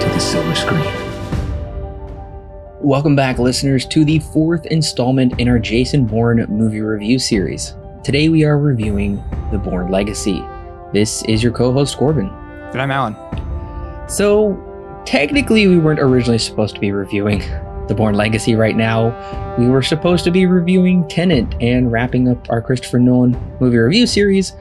to the silver screen. Welcome back, listeners, to the fourth installment in our Jason Bourne movie review series. Today we are reviewing The Bourne Legacy. This is your co host, Corbin. And I'm Alan. So, technically, we weren't originally supposed to be reviewing The Bourne Legacy right now. We were supposed to be reviewing Tenet and wrapping up our Christopher Nolan movie review series.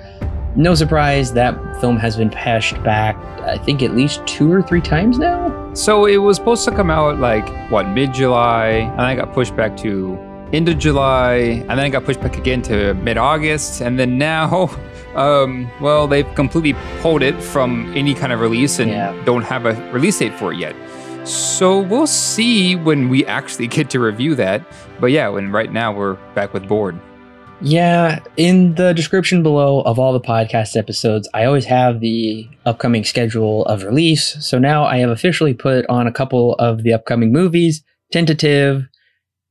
No surprise, that film has been pushed back, I think, at least two or three times now. So it was supposed to come out like, what, mid July, and then I got pushed back to end of July, and then I got pushed back again to mid August, and then now, um, well, they've completely pulled it from any kind of release and Yeah. don't have a release date for it yet. So we'll see when we actually get to review that. But yeah, when right now we're back with board. Yeah, in the description below of all the podcast episodes, I always have the upcoming schedule of release. So now I have officially put on a couple of the upcoming movies, tentative,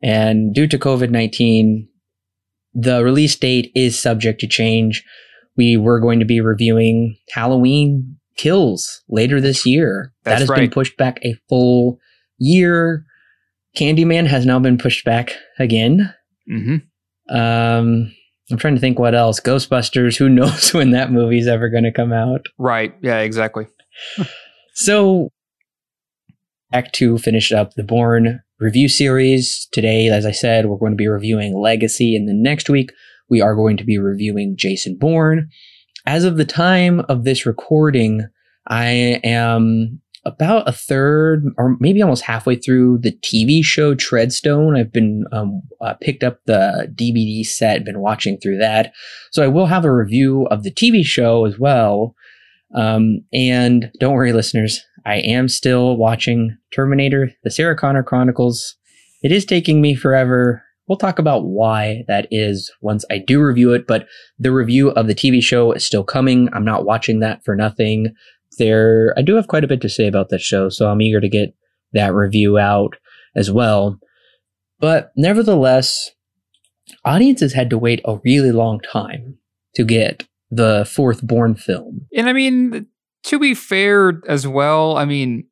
and due to COVID 19, the release date is subject to change. We were going to be reviewing Halloween Kills later this year. that That's has been pushed back a full year. Candyman has now been pushed back again. Mm-hmm. Um, I'm trying to think what else. Ghostbusters. Who knows when that movie's ever going to come out? Right. Yeah, exactly. So, back to finish up the Bourne review series. Today, as I said, we're going to be reviewing Legacy, and then next week we are going to be reviewing Jason Bourne. As of the time of this recording, I am about a third or maybe almost halfway through the TV show Treadstone. I've been um, uh, picked up the DVD set, been watching through that. So I will have a review of the TV show as well. Um, and don't worry, listeners, I am still watching Terminator, the Sarah Connor Chronicles. It is taking me forever. We'll talk about why that is once I do review it, but the review of the TV show is still coming. I'm not watching that for nothing. There, I do have quite a bit to say about that show, so I'm eager to get that review out as well. But nevertheless, audiences had to wait a really long time to get the fourth Bourne film. And I mean, to be fair as well, I mean,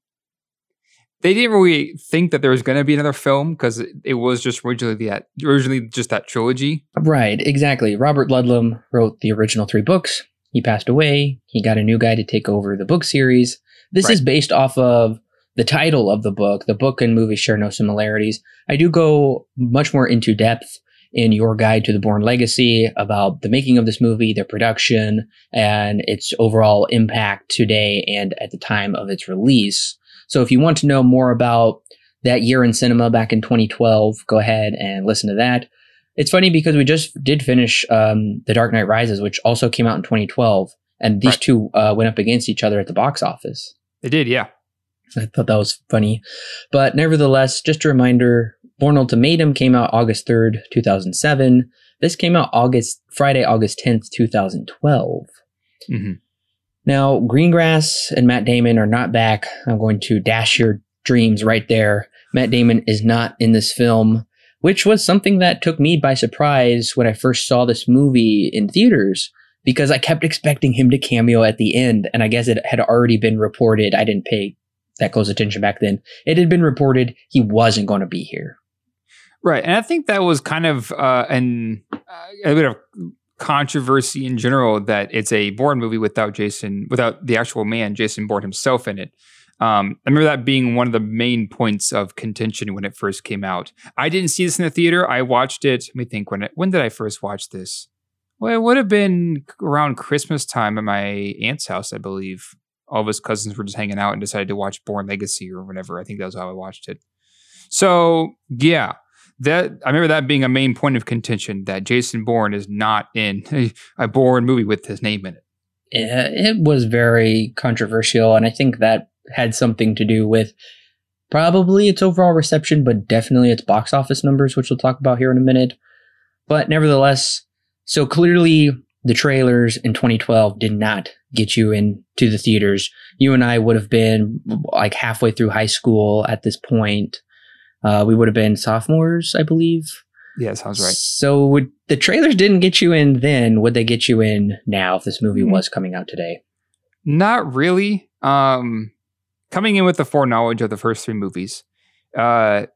they didn't really think that there was going to be another film because it, it was just originally that originally just that trilogy. Right, exactly. Robert Ludlum wrote the original three books. He passed away. He got a new guy to take over the book series. This Right. is based off of the title of the book. The book and movie share no similarities. I do go much more into depth in your guide to the Bourne Legacy about the making of this movie, their production, and its overall impact today and at the time of its release. So if you want to know more about that year in cinema back in 2012, go ahead and listen to that. It's funny because we just did finish um, The Dark Knight Rises, which also came out in 2012, and these Right. two uh, went up against each other at the box office. They did, yeah. I thought that was funny. But nevertheless, just a reminder Bourne Ultimatum came out August 3rd, 2007. This came out August Friday, August 10th, 2012. hmm Now, Greengrass and Matt Damon are not back. I'm going to dash your dreams right there. Matt Damon is not in this film, which was something that took me by surprise when I first saw this movie in theaters because I kept expecting him to cameo at the end. And I guess it had already been reported. I didn't pay that close attention back then. It had been reported he wasn't going to be here. Right. And I think that was kind of uh, an, uh, a bit of controversy in general that it's a Bourne movie without Jason, without the actual man, Jason Bourne himself in it. Um, I remember that being one of the main points of contention when it first came out. I didn't see this in the theater. I watched it. Let me think. When it, when did I first watch this? Well, it would have been around Christmas time at my aunt's house, I believe. All of his cousins were just hanging out and decided to watch Bourne Legacy or whatever. I think that was how I watched it. So yeah, that I remember that being a main point of contention that Jason Bourne is not in a, a Bourne movie with his name in it. it, it was very controversial, and I think that had something to do with probably its overall reception, but definitely its box office numbers, which we'll talk about here in a minute. But nevertheless, so clearly the trailers in 2012 did not get you into the theaters. You and I would have been like halfway through high school at this point. Uh, we would have been sophomores, I believe. Yeah, sounds right. So would, the trailers didn't get you in then. Would they get you in now if this movie Mhm. was coming out today? Not really. Um, coming in with the foreknowledge of the first three movies, uh,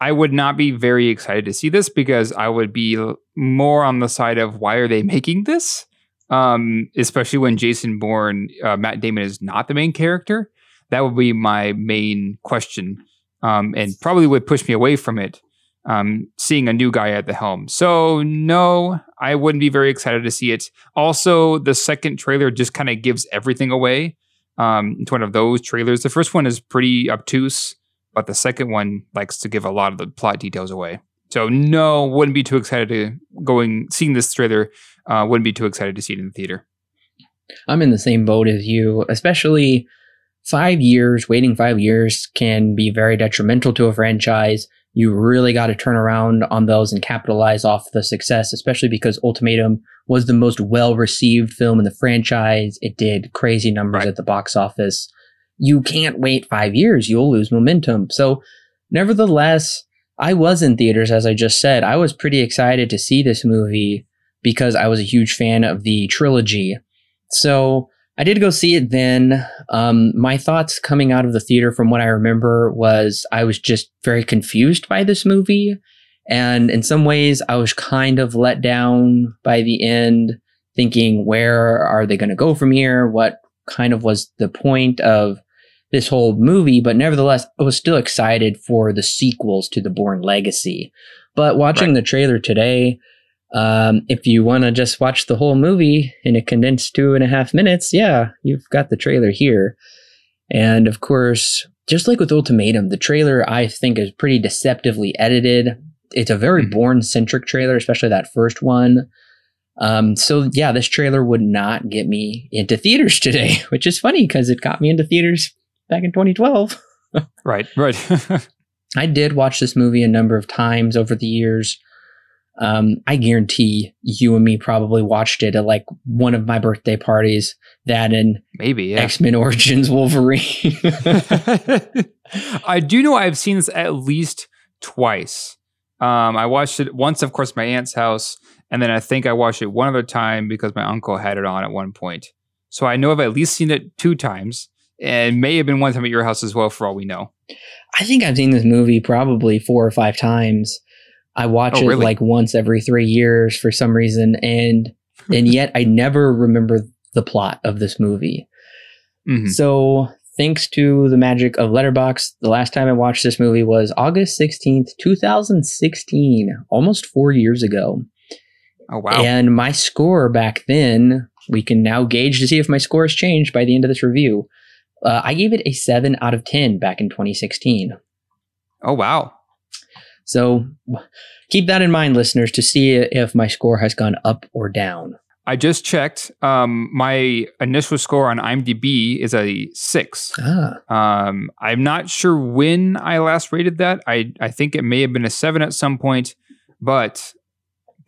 I would not be very excited to see this because I would be more on the side of why are they making this? Um, especially when Jason Bourne, uh, Matt Damon is not the main character. That would be my main question, um, and probably would push me away from it. Um, seeing a new guy at the helm. So no, I wouldn't be very excited to see it. Also, the second trailer just kind of gives everything away. Um, it's one of those trailers. The first one is pretty obtuse, but the second one likes to give a lot of the plot details away. So no, wouldn't be too excited to going seeing this trailer. Uh, wouldn't be too excited to see it in the theater. I'm in the same boat as you, especially five years, waiting five years can be very detrimental to a franchise. You really got to turn around on those and capitalize off the success, especially because Ultimatum was the most well received film in the franchise. It did crazy numbers Right. at the box office. You can't wait five years, you'll lose momentum. So, nevertheless, I was in theaters, as I just said. I was pretty excited to see this movie because I was a huge fan of the trilogy. So I did go see it then. Um, my thoughts coming out of the theater, from what I remember, was I was just very confused by this movie. And in some ways, I was kind of let down by the end, thinking, where are they going to go from here? What kind of was the point of this whole movie? But nevertheless, I was still excited for the sequels to the Bourne Legacy. But watching Right. the trailer today, um, if you want to just watch the whole movie in a condensed two and a half minutes, yeah, you've got the trailer here. And of course, just like with Ultimatum, the trailer I think is pretty deceptively edited. It's a very Mhm. Bourne centric trailer, especially that first one. Um, so yeah, this trailer would not get me into theaters today, which is funny because it got me into theaters back in 2012. Right, right. I did watch this movie a number of times over the years. Um, I guarantee you and me probably watched it at like one of my birthday parties. That and Maybe, yeah. X Men Origins Wolverine. I do know I've seen this at least twice. Um, I watched it once, of course, at my aunt's house, and then I think I watched it one other time because my uncle had it on at one point. So I know I've at least seen it two times, and may have been one time at your house as well, for all we know. I think I've seen this movie probably four or five times. I watch Oh, it really? like once every three years for some reason, and and yet I never remember the plot of this movie. Mhm. So, thanks to the magic of Letterboxd, the last time I watched this movie was August 16th, 2016, almost four years ago. Oh wow! And my score back then, we can now gauge to see if my score has changed by the end of this review. Uh, I gave it a 7 out of 10 back in 2016. Oh wow! So, keep that in mind, listeners, to see if my score has gone up or down. I just checked. Um, my initial score on IMDb is a six. Ah, Um, I'm not sure when I last rated that. I, I think it may have been a seven at some point, but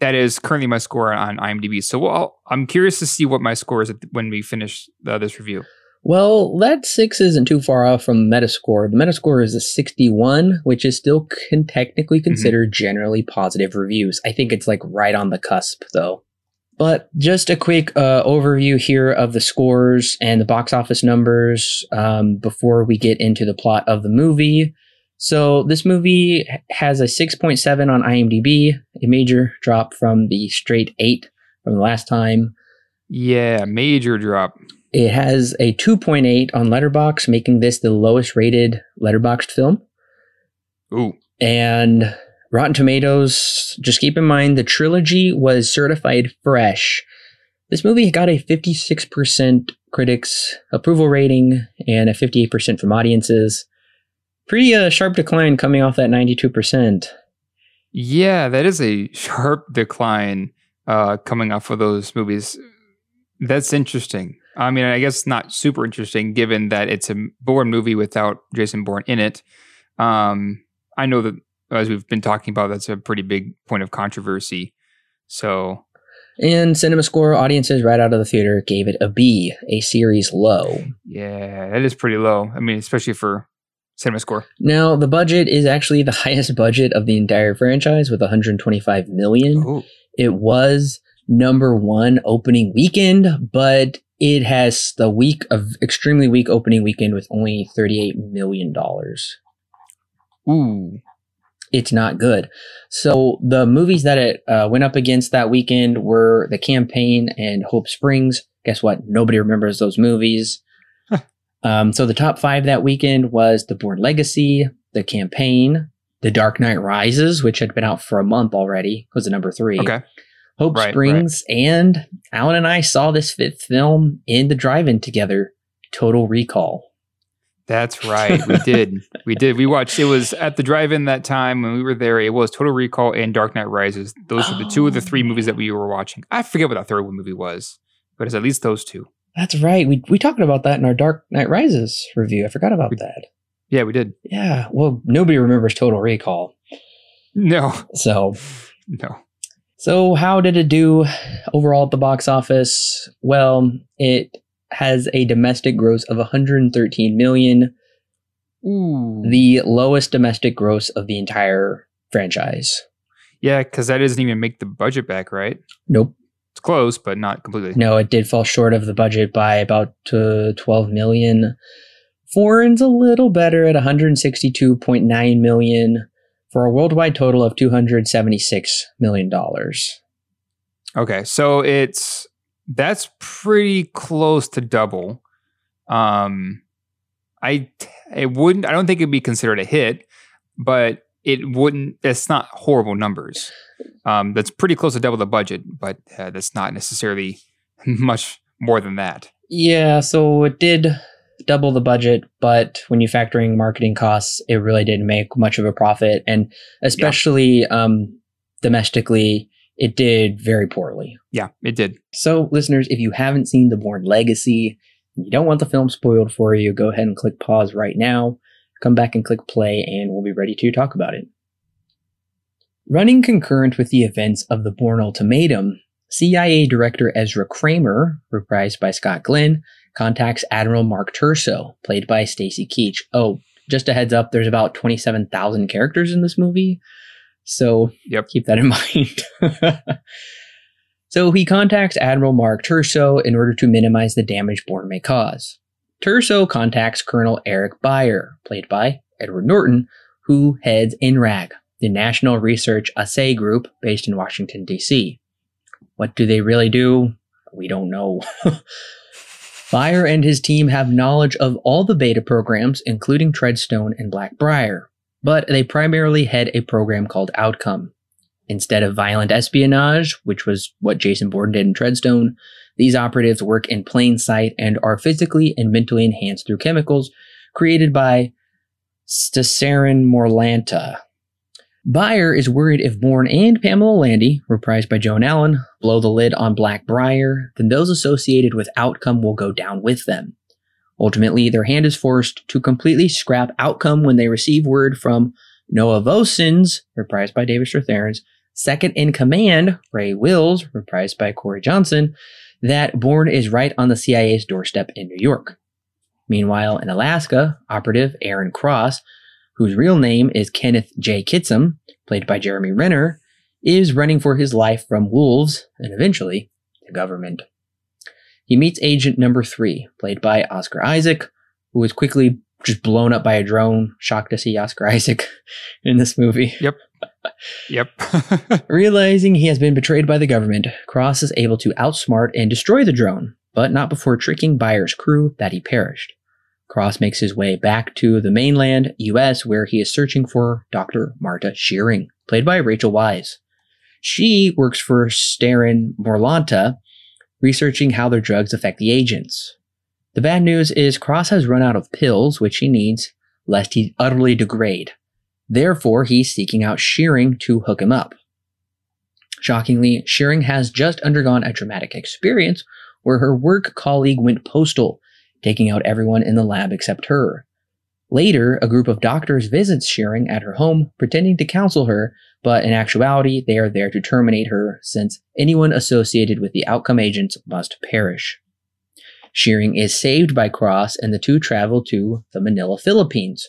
that is currently my score on IMDb. So well, I'm curious to see what my score is when we finish uh, this review. Well, that six isn't too far off from Metascore. The Metascore is a 61, which is still can technically considered generally positive reviews. I think it's like right on the cusp, though. But just a quick uh, overview here of the scores and the box office numbers um, before we get into the plot of the movie. So this movie has a 6.7 on IMDb, a major drop from the straight 8 from the last time. Yeah, major drop. It has a 2.8 on Letterboxd, making this the lowest rated Letterboxd film. Ooh, And Rotten Tomatoes, just keep in mind the trilogy was certified fresh. This movie got a 56% critics approval rating and a 58% from audiences. Pretty uh, sharp decline coming off that 92%. yeah, that is a sharp decline uh, coming off of those movies. That's interesting. I mean, I guess not super interesting given that it's a Bourne movie without Jason Bourne in it. Um, I know that as we've been talking about, that's a pretty big point of controversy. So, And Cinema Score audiences right out of the theater gave it a B, a series low. yeah, that is pretty low. I mean, especially for cinema score. Now, the budget is actually the highest budget of the entire franchise with 125 million. Oh, It was number one opening weekend, but it has the week of extremely weak opening weekend with only 38 million dollars. ooh, It's not good. So the movies that it uh, went up against that weekend were The Campaign and Hope Springs. Guess what? Nobody remembers those movies. um, so the top five that weekend was The Bourne Legacy, The Campaign, The Dark Knight Rises, which had been out for a month already, was the number three. okay. Hope Right, Springs, and Alan and I saw this fifth film in the drive-in together. Total Recall. That's right. We did. we did. We watched. It was at the drive-in that time when we were there. It was Total Recall and Dark Knight Rises. Those were the two of the three oh. movies that we were watching. I forget what that third one movie was, but it's at least those two. That's right. We we talked about that in our Dark Knight Rises review. I forgot about We- that. Yeah, we did. Yeah. Well, nobody remembers Total Recall. No, So no. So how did it do overall at the box office? Well, it has a domestic gross of 113 million, Ooh. the lowest domestic gross of the entire franchise. yeah, because that doesn't even make the budget back, right? Nope. It's close, but not completely. No, it did fall short of the budget by about uh, 12 million. Foreign's a little better at 162.9 million for a worldwide total of 276 million dollars. Okay, so it's that's pretty close to double. Um, I it wouldn't. I don't think it'd be considered a hit, but it wouldn't. It's not horrible numbers. Um, that's pretty close to double the budget, but uh, that's not necessarily much more than that. Yeah, so it did double the budget, but when you factor in marketing costs, it really didn't make much of a profit, and especially um, domestically, it did very poorly. Yeah, it did. So, listeners, if you haven't seen The Bourne Legacy, you don't want the film spoiled for you, go ahead and click pause right now. Come back and click play, and we'll be ready to talk about it. Running concurrent with the events of the Bourne Ultimatum, CIA Director Ezra Kramer, reprised by Scott Glenn, contacts Admiral Mark Turso, played by Stacy Keach. Oh, just a heads up, there's about 27,000 characters in this movie. So Yep. keep that in mind. so he contacts Admiral Mark Turso in order to minimize the damage Bourne may cause. Turso contacts Colonel Eric Byer, played by Edward Norton, who heads NRAG, the National Research Assay Group based in Washington, D.C. What do they really do? We don't know. Byer and his team have knowledge of all the beta programs, including Treadstone and Blackbriar, but they primarily head a program called Outcome. Instead of violent espionage, which was what Jason Bourne did in Treadstone, these operatives work in plain sight and are physically and mentally enhanced through chemicals created by Sterericin Morlanta. Byer is worried if Bourne and Pamela Landy, reprised by Joan Allen, blow the lid on Blackbriar, then those associated with Outcome will go down with them. Ultimately, their hand is forced to completely scrap Outcome when they receive word from Noah Vosen's, reprised by David Strathairn's, second in command, Ray Wills, reprised by Corey Johnson, that Bourne is right on the CIA's doorstep in New York. Meanwhile, in Alaska, operative Aaron Cross, whose real name is Kenneth J. Kitsom, played by Jeremy Renner, is running for his life from wolves and eventually the government. He meets agent number three, played by Oscar Isaac, who is quickly just blown up by a drone. Shocked to see Oscar Isaac in this movie. Yep. Yep. Realizing he has been betrayed by the government, Cross is able to outsmart and destroy the drone, but not before tricking Byer's crew that he perished. Cross makes his way back to the mainland, US, where he is searching for Dr. Marta Shearing, played by Rachel Weisz. She works for Sterericin Morlanta, researching how their drugs affect the agents. The bad news is Cross has run out of pills, which he needs, lest he utterly degrade. Therefore, he's seeking out Shearing to hook him up. Shockingly, Shearing has just undergone a traumatic experience where her work colleague went postal, taking out everyone in the lab except her. Later, a group of doctors visits Shearing at her home, pretending to counsel her, but in actuality, they are there to terminate her, since anyone associated with the outcome agents must perish. Shearing is saved by Cross, and the two travel to the Manila, Philippines,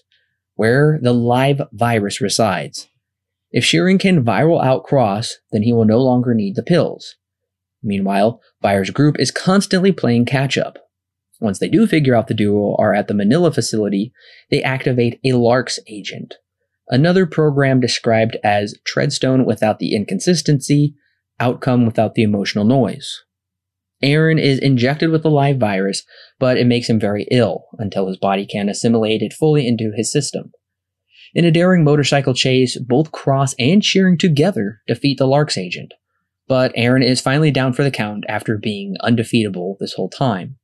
where the live virus resides. If Shearing can viral out Cross, then he will no longer need the pills. Meanwhile, Byer's group is constantly playing catch up. Once they do figure out the duo are at the Manila facility, they activate a LARX agent, another program described as Treadstone without the inconsistency, outcome without the emotional noise. Aaron is injected with the live virus, but it makes him very ill until his body can assimilate it fully into his system. In a daring motorcycle chase, both Cross and Shearing together defeat the LARX agent, but Aaron is finally down for the count after being undefeatable this whole time.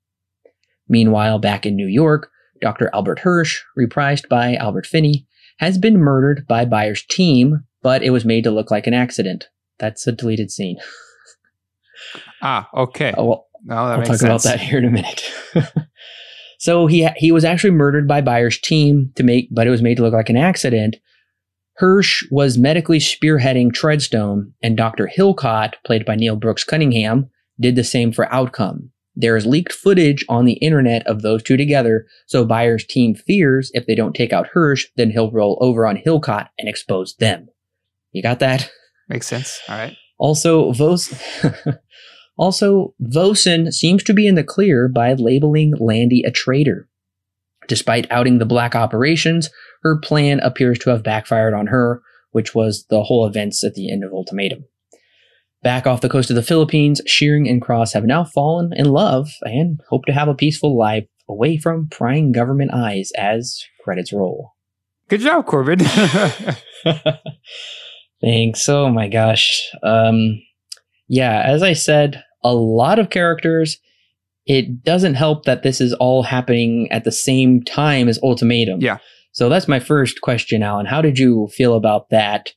Meanwhile, back in New York, Dr. Albert Hirsch, reprised by Albert Finney, has been murdered by Byer's team, but it was made to look like an accident. That's a deleted scene. Ah, okay. Oh, well, No, that I'll talk sense. about that here in a minute. so he he was actually murdered by Byer's team to make, but it was made to look like an accident. Hirsch was medically spearheading Treadstone, and Dr. Hillcott, played by Neil Brooks Cunningham, did the same for Outcome. There is leaked footage on the internet of those two together, so Byer's team fears if they don't take out Hirsch, then he'll roll over on Hillcott and expose them. You got that? Makes sense. All right. Also, Vos- also Vosen seems to be in the clear by labeling Landy a traitor. Despite outing the black operations, her plan appears to have backfired on her, which was the whole events at the end of Ultimatum. Back off the coast of the Philippines, Shearing and Cross have now fallen in love and hope to have a peaceful life away from prying government eyes as credits roll. Good job, Corbin. Thanks. Oh my gosh. Um, yeah, as I said, a lot of characters. It doesn't help that this is all happening at the same time as Ultimatum. Yeah. So that's my first question, Alan. How did you feel about that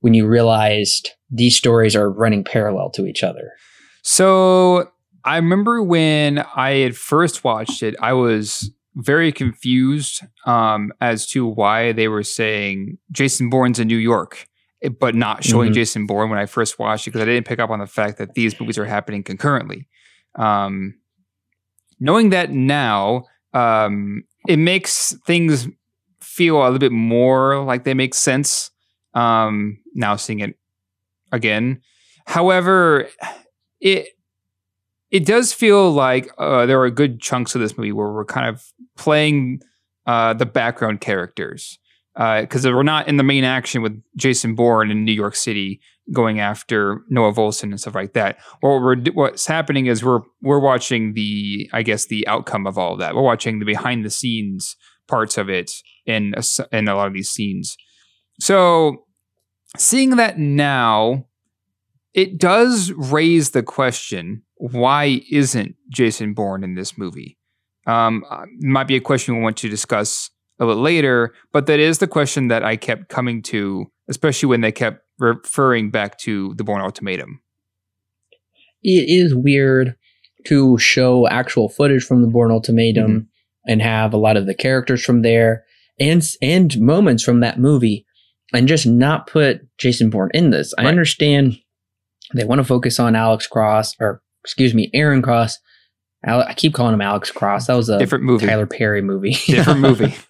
when you realized these stories are running parallel to each other? So I remember when I had first watched it, I was very confused um, as to why they were saying Jason Bourne's in New York, eh, but not showing Mhm. Jason Bourne when I first watched it because I didn't pick up on the fact that these movies are happening concurrently. Um, knowing that now, um, it makes things feel a little bit more like they make sense. Um, now seeing it again, however, it it does feel like uh, there are good chunks of this movie where we're kind of playing uh, the background characters because we're not in the main action with Jason Bourne in New York City going after Noah Vosen and stuff like that. What we're what's happening is we're we're watching the I guess the outcome of all of that. We're watching the behind the scenes parts of it in a in a lot of these scenes. So seeing that now, it does raise the question: Why isn't Jason Bourne in this movie? Um, uh, might be a question we want to discuss a little later, but that is the question that I kept coming to, especially when they kept referring back to the Bourne Ultimatum. It is weird to show actual footage from the Bourne Ultimatum and have a lot of the characters from there and and moments from that movie and just not put Jason Bourne in this. I understand they want to focus on Alex Cross or excuse me, Aaron Cross. Al- I keep calling him Alex Cross. That was a Different movie. Tyler Perry movie. Different movie.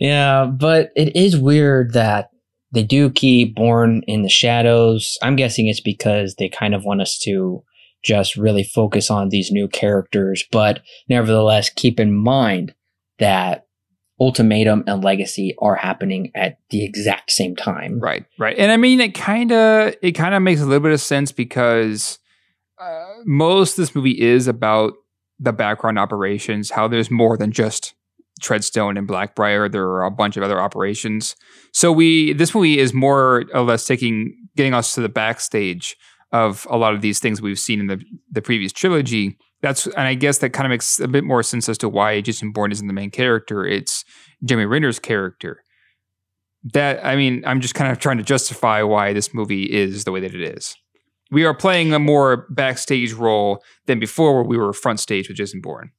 Yeah, but it is weird that they do keep Bourne in the shadows. I'm guessing it's because they kind of want us to just really focus on these new characters, but nevertheless, keep in mind that Ultimatum and Legacy are happening at the exact same time. Right, right. And I mean, it kind of it kind of makes a little bit of sense because uh, most of this movie is about the background operations. How there's more than just Treadstone and Blackbriar. There are a bunch of other operations. So we this movie is more or less taking getting us to the backstage of a lot of these things we've seen in the the previous trilogy. That's and I guess that kind of makes a bit more sense as to why Jason Bourne isn't the main character. It's Jeremy Renner's character that I mean, I'm just kind of trying to justify why this movie is the way that it is. we are playing a more backstage role than before, where we were front stage with Jason Bourne.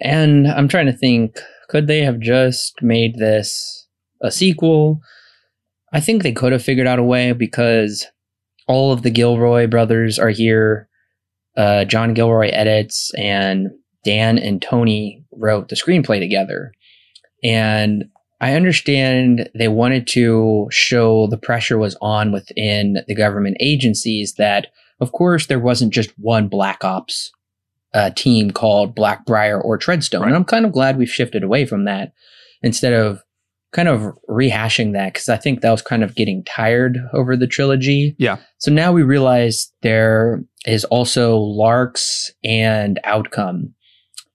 And I'm trying to think, could they have just made this a sequel? I think they could have figured out a way because all of the Gilroy brothers are here. Uh, John Gilroy edits, and Dan and Tony wrote the screenplay together. And I understand they wanted to show the pressure was on within the government agencies that, of course, there wasn't just one Black Ops uh, team called Blackbriar or Treadstone. Right. And I'm kind of glad we've shifted away from that instead of kind of rehashing that because I think that was kind of getting tired over the trilogy. Yeah. So now we realize there is also Larks and Outcome.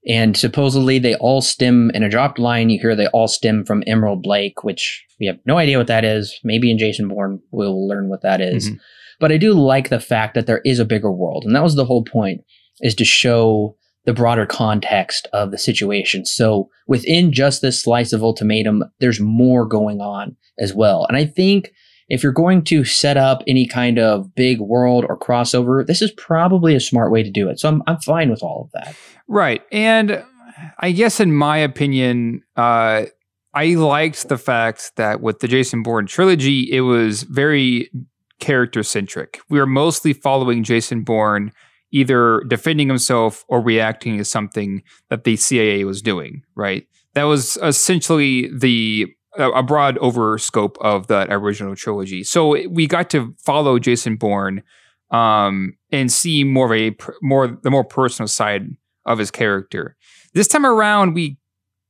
And supposedly they all stem in a dropped line. You hear they all stem from Emerald Lake, which we have no idea what that is. Maybe in Jason Bourne we'll learn what that is. Mm-hmm. But I do like the fact that there is a bigger world. And that was the whole point is to show the broader context of the situation. So within just this slice of ultimatum, there's more going on as well. And I think if you're going to set up any kind of big world or crossover, this is probably a smart way to do it. So I'm, I'm fine with all of that. Right. And I guess, in my opinion, uh, I liked the fact that with the Jason Bourne trilogy, it was very character centric. We were mostly following Jason Bourne either defending himself or reacting to something that the CIA was doing, right? That was essentially the a broad over scope of that original trilogy. So we got to follow Jason Bourne um, and see more of a more the more personal side of his character. This time around, we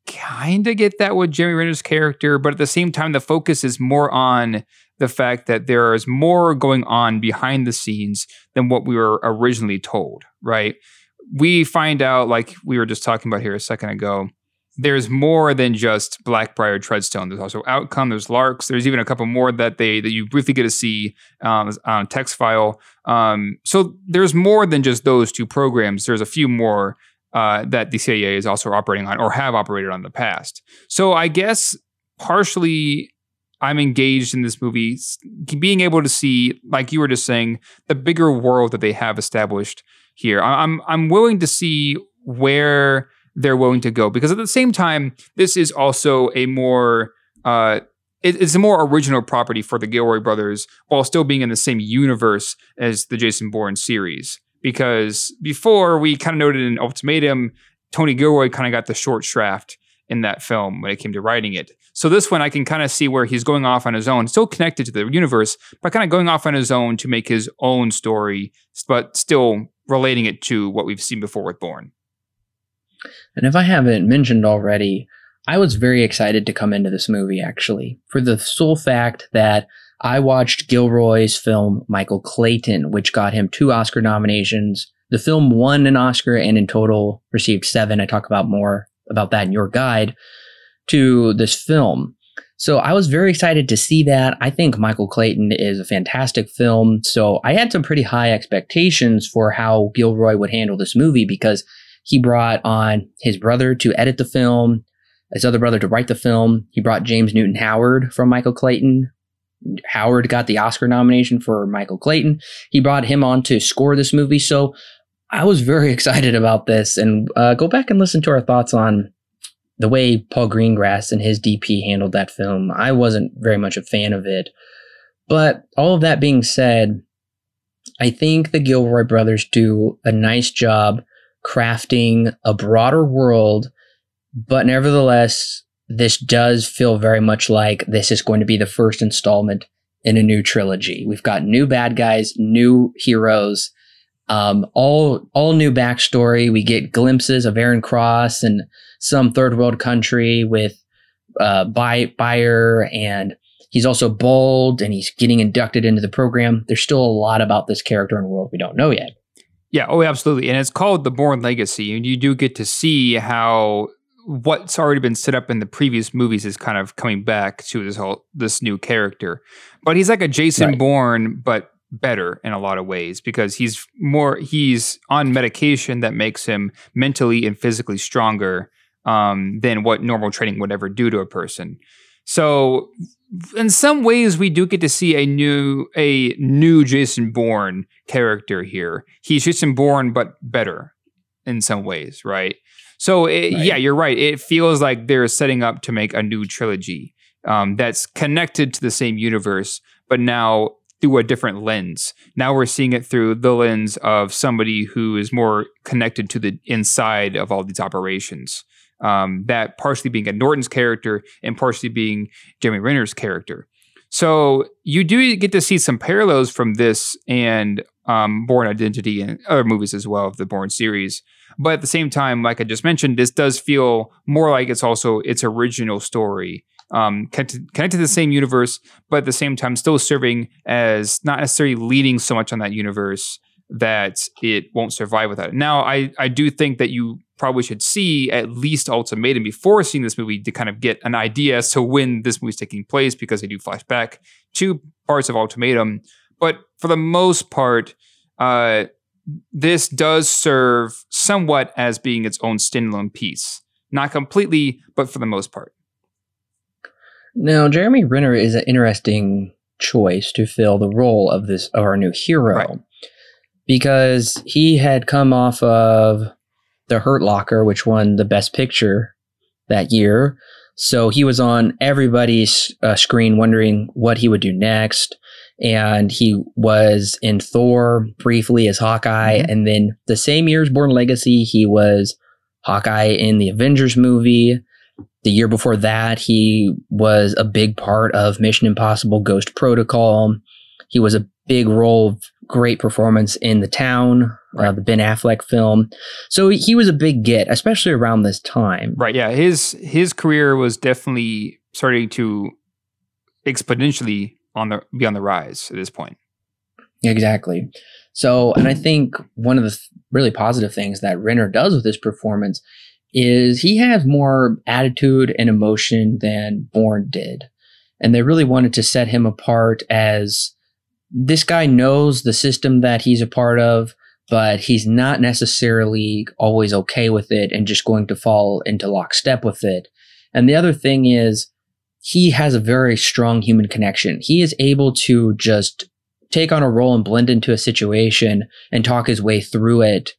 kind of get that with Jeremy Renner's character, but at the same time, the focus is more on the fact that there is more going on behind the scenes than what we were originally told, right? We find out, like we were just talking about here a second ago, there's more than just Blackbriar Treadstone. There's also Outcome. There's Larks. There's even a couple more that they that you briefly get to see um, on a text file. Um, so there's more than just those two programs. There's a few more uh, that the CIA is also operating on or have operated on in the past. So I guess partially I'm engaged in this movie, being able to see, like you were just saying, the bigger world that they have established here. I'm I'm willing to see where they're willing to go because at the same time, this is also a more uh, it's a more original property for the Gilroy brothers while still being in the same universe as the Jason Bourne series. Because before we kind of noted in Ultimatum, Tony Gilroy kind of got the short shaft in that film when it came to writing it. So this one I can kind of see where he's going off on his own, still connected to the universe, but kind of going off on his own to make his own story, but still relating it to what we've seen before with Bourne. And if I haven't mentioned already, I was very excited to come into this movie actually, for the sole fact that I watched Gilroy's film Michael Clayton, which got him two Oscar nominations. The film won an Oscar and in total received seven. I talk about more about that in your guide to this film. So I was very excited to see that. I think Michael Clayton is a fantastic film. So I had some pretty high expectations for how Gilroy would handle this movie because he brought on his brother to edit the film, his other brother to write the film. He brought James Newton Howard from Michael Clayton. Howard got the Oscar nomination for Michael Clayton. He brought him on to score this movie. So I was very excited about this. And uh, go back and listen to our thoughts on the way Paul Greengrass and his DP handled that film. I wasn't very much a fan of it. But all of that being said, I think the Gilroy brothers do a nice job crafting a broader world, but nevertheless, this does feel very much like this is going to be the first installment in a new trilogy. We've got new bad guys, new heroes, um, all all new backstory. We get glimpses of Aaron Cross and some third world country with uh, Byer, and he's also bold and he's getting inducted into the program. There's still a lot about this character and world we don't know yet. Yeah, oh, absolutely. And it's called The Bourne Legacy. And you do get to see how what's already been set up in the previous movies is kind of coming back to this whole this new character. But he's like a Jason right. Bourne, but better in a lot of ways because he's more he's on medication that makes him mentally and physically stronger um, than what normal training would ever do to a person. So in some ways we do get to see a new a new Jason Bourne character here. He's Jason Bourne but better in some ways, right? So it, right. yeah, you're right. It feels like they're setting up to make a new trilogy um, that's connected to the same universe, but now through a different lens. Now we're seeing it through the lens of somebody who is more connected to the inside of all these operations. Um, that partially being a Norton's character and partially being Jeremy Renner's character. So you do get to see some parallels from this and um, Bourne Identity and other movies as well of the Bourne series. But at the same time, like I just mentioned, this does feel more like it's also its original story, um, connected, connected to the same universe, but at the same time still serving as not necessarily leading so much on that universe that it won't survive without it. Now, I, I do think that you probably should see at least Ultimatum before seeing this movie to kind of get an idea as to when this movie's taking place because they do flashback to parts of Ultimatum. But for the most part, uh, this does serve somewhat as being its own standalone piece. Not completely, but for the most part. Now, Jeremy Renner is an interesting choice to fill the role of this of our new hero. Right. Because he had come off of The Hurt Locker, which won the Best Picture that year. So he was on everybody's uh, screen wondering what he would do next and he was in Thor briefly as Hawkeye. Mm-hmm. And then the same year as Bourne Legacy, he was Hawkeye in the Avengers movie. The year before that, he was a big part of Mission Impossible Ghost Protocol. He was a big role, great performance in The Town, uh, the Ben Affleck film. So he was a big get, especially around this time. Right. Yeah. His his career was definitely starting to exponentially on the be on the rise at this point. Exactly. So, and I think one of the th- really positive things that Renner does with this performance is he has more attitude and emotion than Bourne did. And they really wanted to set him apart as this guy knows the system that he's a part of, but he's not necessarily always okay with it and just going to fall into lockstep with it. And the other thing is, he has a very strong human connection. He is able to just take on a role and blend into a situation and talk his way through it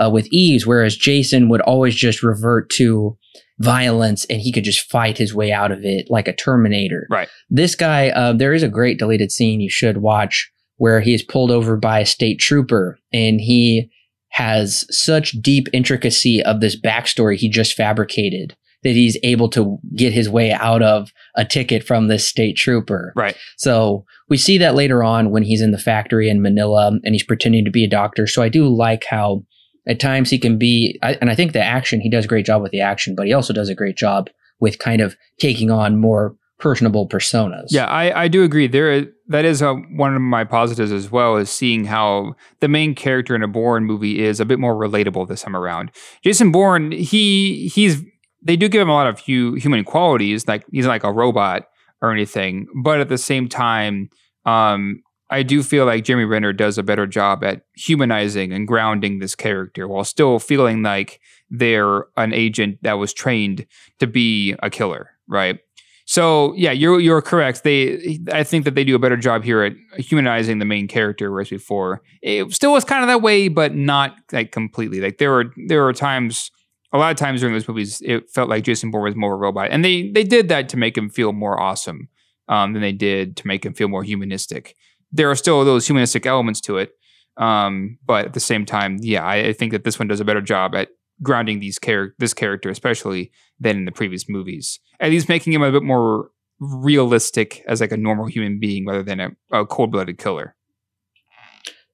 uh, with ease, whereas Jason would always just revert to violence and he could just fight his way out of it like a Terminator. Right. This guy, uh, there is a great deleted scene you should watch where he is pulled over by a state trooper and he has such deep intricacy of this backstory he just fabricated that he's able to get his way out of a ticket from this state trooper. Right. So we see that later on when he's in the factory in Manila and he's pretending to be a doctor. So I do like how at times he can be, and I think the action, he does a great job with the action, but he also does a great job with kind of taking on more personable personas. Yeah, I, I do agree. There, that is a, uh, one of my positives as well is seeing how the main character in a Bourne movie is a bit more relatable this time around. Jason Bourne, he he's they do give him a lot of hu- human qualities, like he's like a robot or anything. But at the same time, um, I do feel like Jeremy Renner does a better job at humanizing and grounding this character while still feeling like they're an agent that was trained to be a killer, right? So yeah, you're you're correct. They I think that they do a better job here at humanizing the main character, whereas before it still was kind of that way, but not like completely. Like there were there were times a lot of times during those movies, it felt like Jason Bourne was more a robot, and they they did that to make him feel more awesome um, than they did to make him feel more humanistic. There are still those humanistic elements to it, um, but at the same time, yeah, I, I, think that this one does a better job at grounding these char- this character, especially than in the previous movies. At least making him a bit more realistic as like a normal human being rather than a, a cold blooded killer.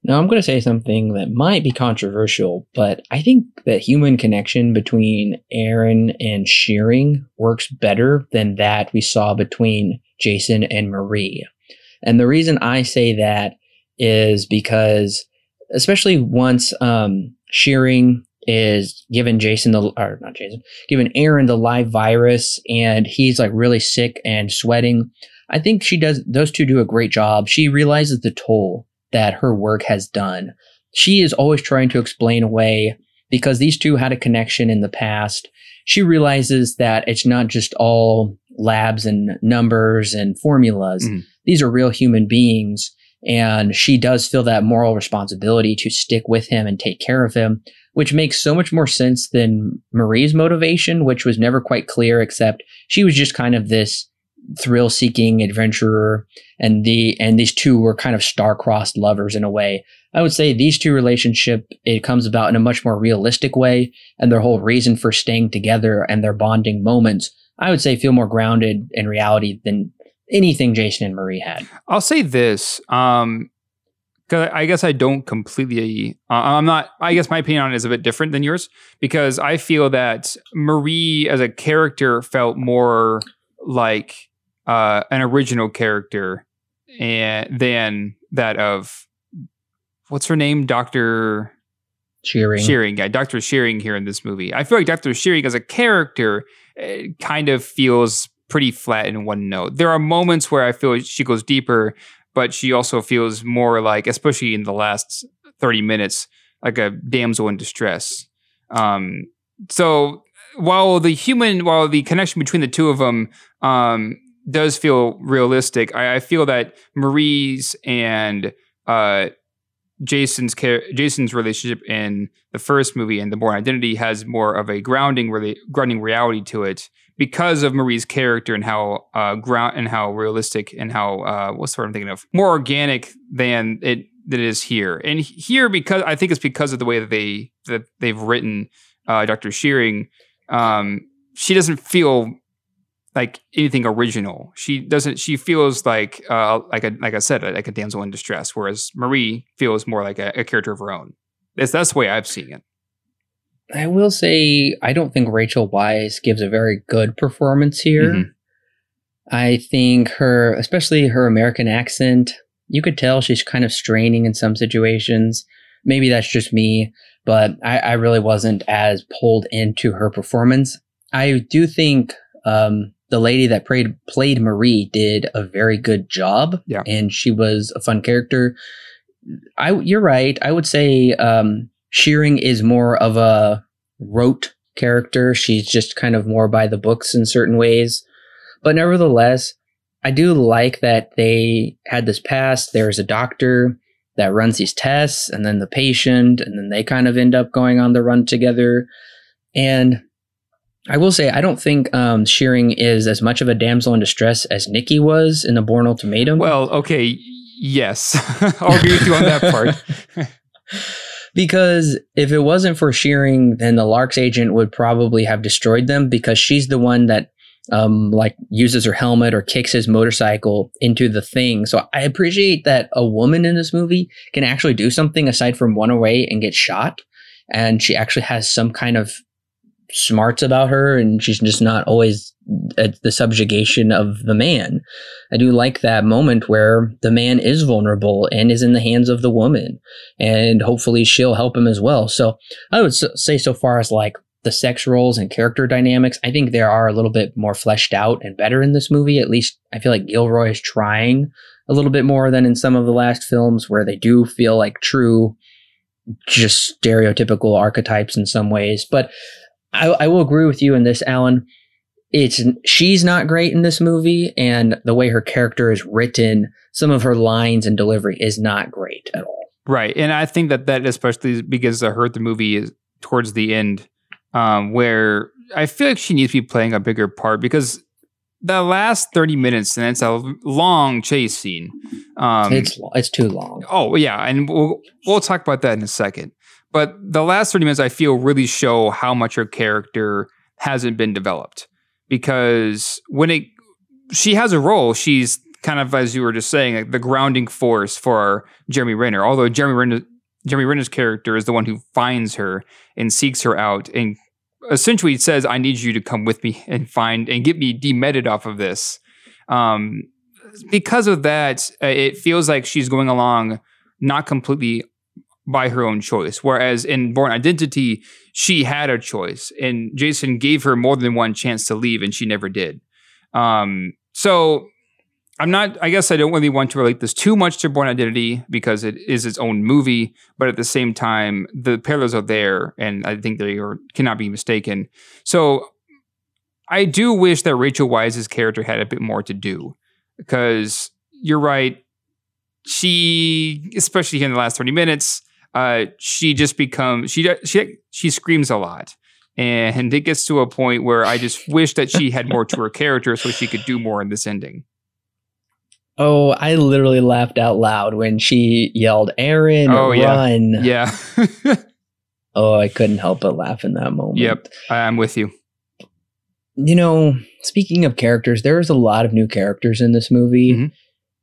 Now, I'm going to say something that might be controversial, but I think that human connection between Aaron and Shearing works better than that we saw between Jason and Marie. And the reason I say that is because, especially once um, Shearing is given Jason the or not Jason, given Aaron the live virus, and he's like really sick and sweating. I think she does; those two do a great job. She realizes the toll that her work has done. She is always trying to explain away because these two had a connection in the past. She realizes that it's not just all labs and numbers and formulas. Mhm. These are real human beings. And she does feel that moral responsibility to stick with him and take care of him, which makes so much more sense than Marie's motivation, which was never quite clear, except she was just kind of this thrill seeking adventurer and the and these two were kind of star-crossed lovers in a way i would say these two relationship it comes about in a much more realistic way and their whole reason for staying together and their bonding moments i would say feel more grounded in reality than anything jason and marie had I'll say this. Um, I guess I don't completely. Uh, I'm not. I guess my opinion on it is a bit different than yours because I feel that Marie as a character felt more like uh, an original character and than that of what's her name, Doctor cheering Shearing. Yeah, Doctor Shearing here in this movie. I feel like Doctor Shearing as a character eh, kind of feels pretty flat in one note. There are moments where I feel she goes deeper, but she also feels more like, especially in the last thirty minutes, like a damsel in distress. Um, so while the human, while the connection between the two of them um, does feel realistic, I, I feel that Marie's and uh, Jason's Jason's relationship in the first movie and the Bourne Identity has more of a grounding, really grounding reality to it because of Marie's character and how uh, ground and how realistic and how uh, what's the word I'm thinking of more organic than it that it is here. And here, because I think it's because of the way that they that they've written uh, Dr. Shearing, um, she doesn't feel like anything original. She doesn't. She feels like uh, like a like I said, like a damsel in distress. Whereas Marie feels more like a, a character of her own. That's that's the way I've seen it. I will say i don't think Rachel Weisz gives a very good performance here Mhm. I think her, especially her American accent, you could tell she's kind of straining in some situations. Maybe that's just me, but I, I really wasn't as pulled into her performance. I do think um, the lady that played played Marie did a very good job, Yeah. and she was a fun character. I, you're right. I would say um, Shearing is more of a rote character. She's just kind of more by the books in certain ways. But nevertheless, I do like that they had this past. There's a doctor that runs these tests, and then the patient, and then they kind of end up going on the run together. And I will say, I don't think um, Shearing is as much of a damsel in distress as Nikki was in the Bourne Ultimatum. Well, okay, yes, I'll agree with you on that part. because if it wasn't for Shearing, then the LARX agent would probably have destroyed them because she's the one that um like uses her helmet or kicks his motorcycle into the thing. So I appreciate that a woman in this movie can actually do something aside from run away and get shot. And she actually has some kind of smarts about her and she's just not always at the subjugation of the man. I do like that moment where the man is vulnerable and is in the hands of the woman and hopefully she'll help him as well. So I would say so far as like the sex roles and character dynamics, I think they are a little bit more fleshed out and better in this movie. At least I feel like Gilroy is trying a little bit more than in some of the last films where they do feel like true, just stereotypical archetypes in some ways. But I, I will agree with you in this, Alan. It's she's not great in this movie, and the way her character is written, some of her lines and delivery is not great at all. Right, and I think that that especially because I heard the movie is towards the end, um, where I feel like she needs to be playing a bigger part because the last thirty minutes and it's a long chase scene. Um, it's it's too long. Oh yeah, and we'll we'll talk about that in a second. But the last thirty minutes, I feel really show how much her character hasn't been developed because when it she has a role, she's kind of as you were just saying, like the grounding force for Jeremy Renner. Although Jeremy Renner, Jeremy Renner's character is the one who finds her and seeks her out and essentially says, "I need you to come with me and find and get me demeted off of this." Um, because of that, uh, it feels like she's going along not completely by her own choice. Whereas in Bourne Identity, she had a choice, and Jason gave her more than one chance to leave, and she never did. Um, so I'm not. I guess I don't really want to relate this too much to Bourne Identity because it is its own movie, but at the same time, the parallels are there, and I think they are, cannot be mistaken. So I do wish that Rachel Weisz's character had a bit more to do because you're right. She, especially here in the last 30 minutes, uh, she just becomes she she she screams a lot, and it gets to a point where I just wish that she had more to her character so she could do more in this ending. Oh, I literally laughed out loud when she yelled, "Aaron, Oh, yeah. run!" Yeah. Oh, I couldn't help but laugh in that moment. yep. I'm with you. you know, speaking of characters, there's a lot of new characters in this movie. Mhm.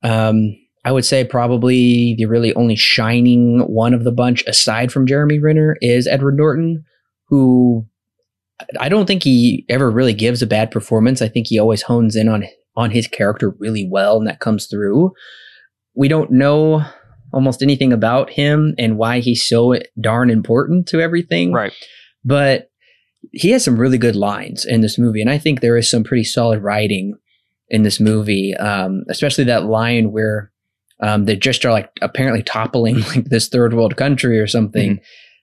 Um, I would say probably the really only shining one of the bunch, aside from Jeremy Renner, is Edward Norton, who I don't think he ever really gives a bad performance. I think he always hones in on on his character really well, and that comes through. We don't know almost anything about him and why he's so darn important to everything Right. but he has some really good lines in this movie and i think there is some pretty solid writing in this movie um, especially that line where um, they just are like apparently toppling like this third world country or something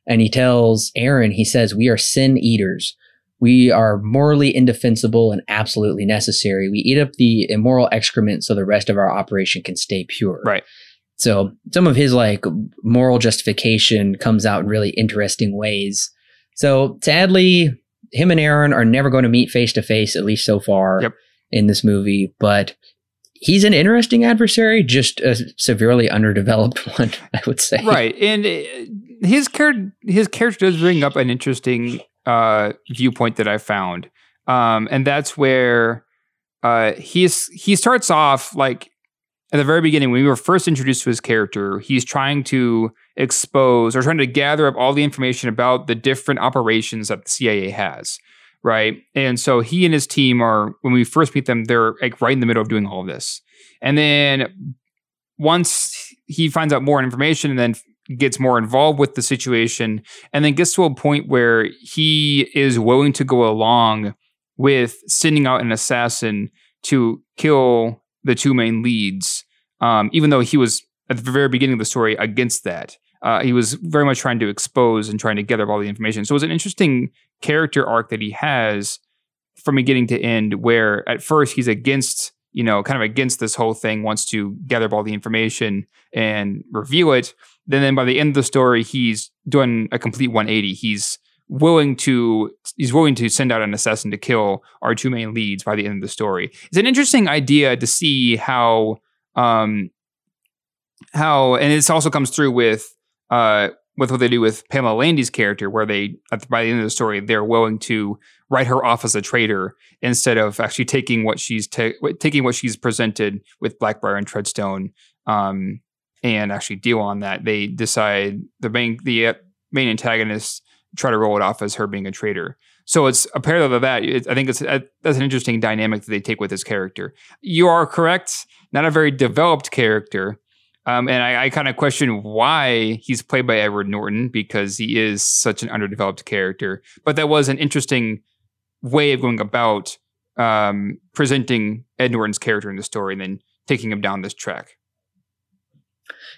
and he tells aaron he says we are sin eaters we are morally indefensible and absolutely necessary we eat up the immoral excrement so the rest of our operation can stay pure Right. so some of his like moral justification comes out in really interesting ways so sadly, him and Aaron are never going to meet face to face, at least so far Yep. in this movie. But he's an interesting adversary, just a severely underdeveloped one, I would say. right and uh, his character his character does bring up an interesting uh viewpoint that i found um and that's where uh he's he starts off like at the very beginning when we were first introduced to his character he's trying to expose or trying to gather up all the information about the different operations that the cia has right? And so he and his team are when we first meet them they're like right in the middle of doing all of this. And then once he finds out more information and then gets more involved with the situation and then gets to a point where he is willing to go along with sending out an assassin to kill the two main leads um, even though he was at the very beginning of the story against that. Uh, he was very much trying to expose and trying to gather all the information. So it was an interesting character arc that he has from beginning to end where at first he's against you know kind of against this whole thing wants to gather up all the information and review it. Then then by the end of the story he's doing a complete 180 he's willing to he's willing to send out an assassin to kill our two main leads by the end of the story. It's an interesting idea to see how um how and this also comes through with uh with what they do with Pamela Landy's character, where they the, by the end of the story they're willing to write her off as a traitor instead of actually taking what she's ta- taking what she's presented with Blackbriar and Treadstone, um, and actually deal on that. They decide the main the uh, main antagonists try to roll it off as her being a traitor. So it's a parallel to that. It, I think it's uh, that's an interesting dynamic that they take with this character. You are correct; not a very developed character. Um, and I, I kind of question why he's played by Edward Norton because he is such an underdeveloped character. But that was an interesting way of going about um, presenting Ed Norton's character in the story and then taking him down this track.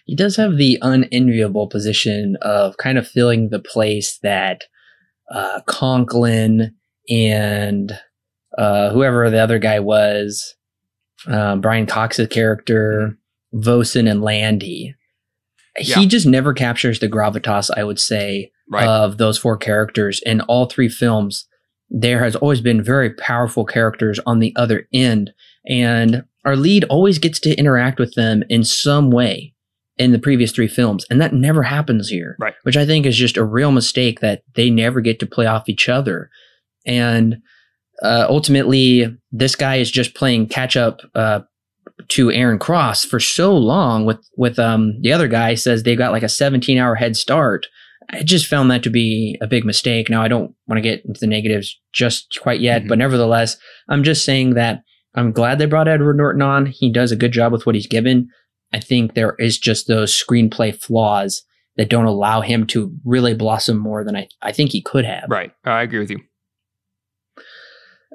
He does have the unenviable position of kind of filling the place that uh, Conklin and uh, whoever the other guy was, uh, Brian Cox's character, Vosen and Landy. Yeah. He just never captures the gravitas, I would say, Right. of those four characters in all three films. There has always been very powerful characters on the other end, and our lead always gets to interact with them in some way in the previous three films, and that never happens here. Right. Which I think is just a real mistake that they never get to play off each other. And uh, ultimately, this guy is just playing catch up uh, to Aaron Cross for so long. With with um, the other guy says they've got like a 17 hour head start. I just found that to be a big mistake. Now I don't want to get into the negatives just quite yet, Mhm. but nevertheless, I'm just saying that I'm glad they brought Edward Norton on. He does a good job with what he's given. I think there is just those screenplay flaws that don't allow him to really blossom more than I, I think he could have. Right. I agree with you.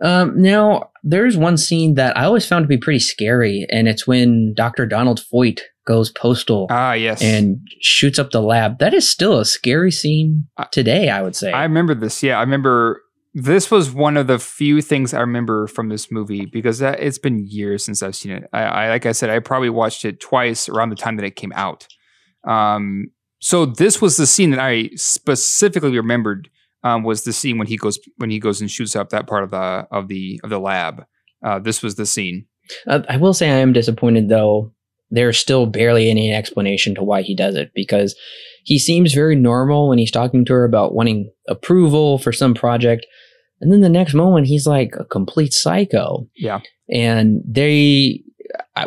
Um, now, there's one scene that I always found to be pretty scary, and it's when Dr. Donald Foite goes postal Ah, yes. and shoots up the lab. That is still a scary scene today, I would say. I remember this. Yeah, I remember this was one of the few things I remember from this movie because that, it's been years since I've seen it. I, I, like I said, I probably watched it twice around the time that it came out. Um, so this was the scene that I specifically remembered. Um, was the scene when he goes when he goes and shoots up that part of the of the of the lab. Uh, this was the scene. Uh, I will say I am disappointed though. There's still barely any explanation to why he does it because he seems very normal when he's talking to her about wanting approval for some project. And then the next moment, he's like a complete psycho. Yeah. And they,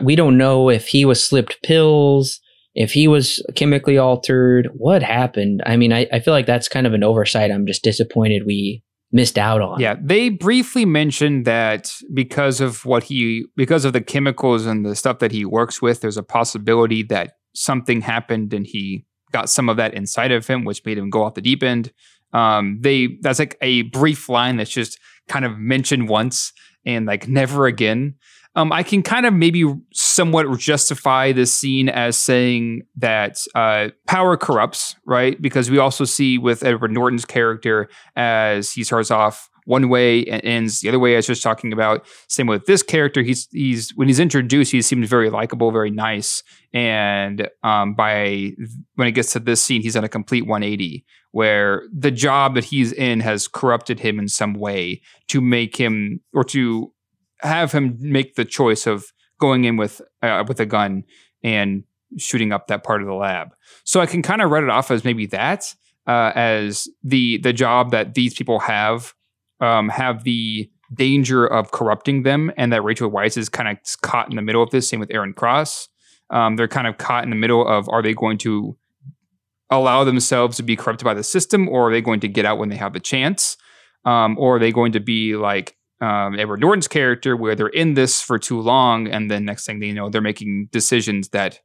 we don't know if he was slipped pills, if he was chemically altered, what happened. I mean, I, I feel like that's kind of an oversight. I'm just disappointed we missed out on. Yeah, they briefly mentioned that because of what he because of the chemicals and the stuff that he works with, there's a possibility that something happened and he got some of that inside of him, which made him go off the deep end. Um, they that's like a brief line that's just kind of mentioned once and like never again. Um, I can kind of maybe somewhat justify this scene as saying that uh, power corrupts, right? Because we also see with Edward Norton's character as he starts off one way and ends the other way. I was just talking about. Same with this character. He's he's when he's introduced, he seems very likable, very nice, and um, by when it gets to this scene, he's on a complete 180 where the job that he's in has corrupted him in some way to make him or to have him make the choice of going in with uh, with a gun and shooting up that part of the lab. So I can kind of write it off as maybe that uh, as the the job that these people have um, have the danger of corrupting them, and that Rachel Weisz is kind of caught in the middle of this. Same with Aaron Cross. Um, they're kind of caught in the middle of are they going to allow themselves to be corrupted by the system, or are they going to get out when they have the chance, um, or are they going to be like um, Edward Norton's character, where they're in this for too long, and then next thing they know, they're making decisions that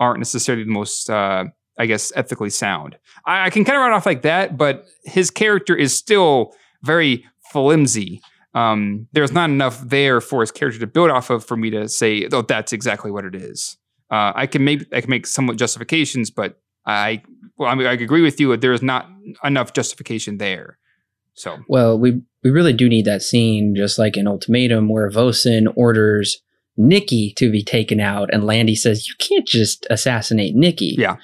aren't necessarily the most, uh, I guess, ethically sound. I, I can kind of run off like that, but his character is still very flimsy. Um, there's not enough there for his character to build off of for me to say, oh, that's exactly what it is. Uh, I can make I can make somewhat justifications, but I well, I, mean, I agree with you. That there is not enough justification there. So well, we we really do need that scene, just like in Ultimatum, where Vosen orders Nikki to be taken out, and Landy says, "You can't just assassinate Nikki." Yeah,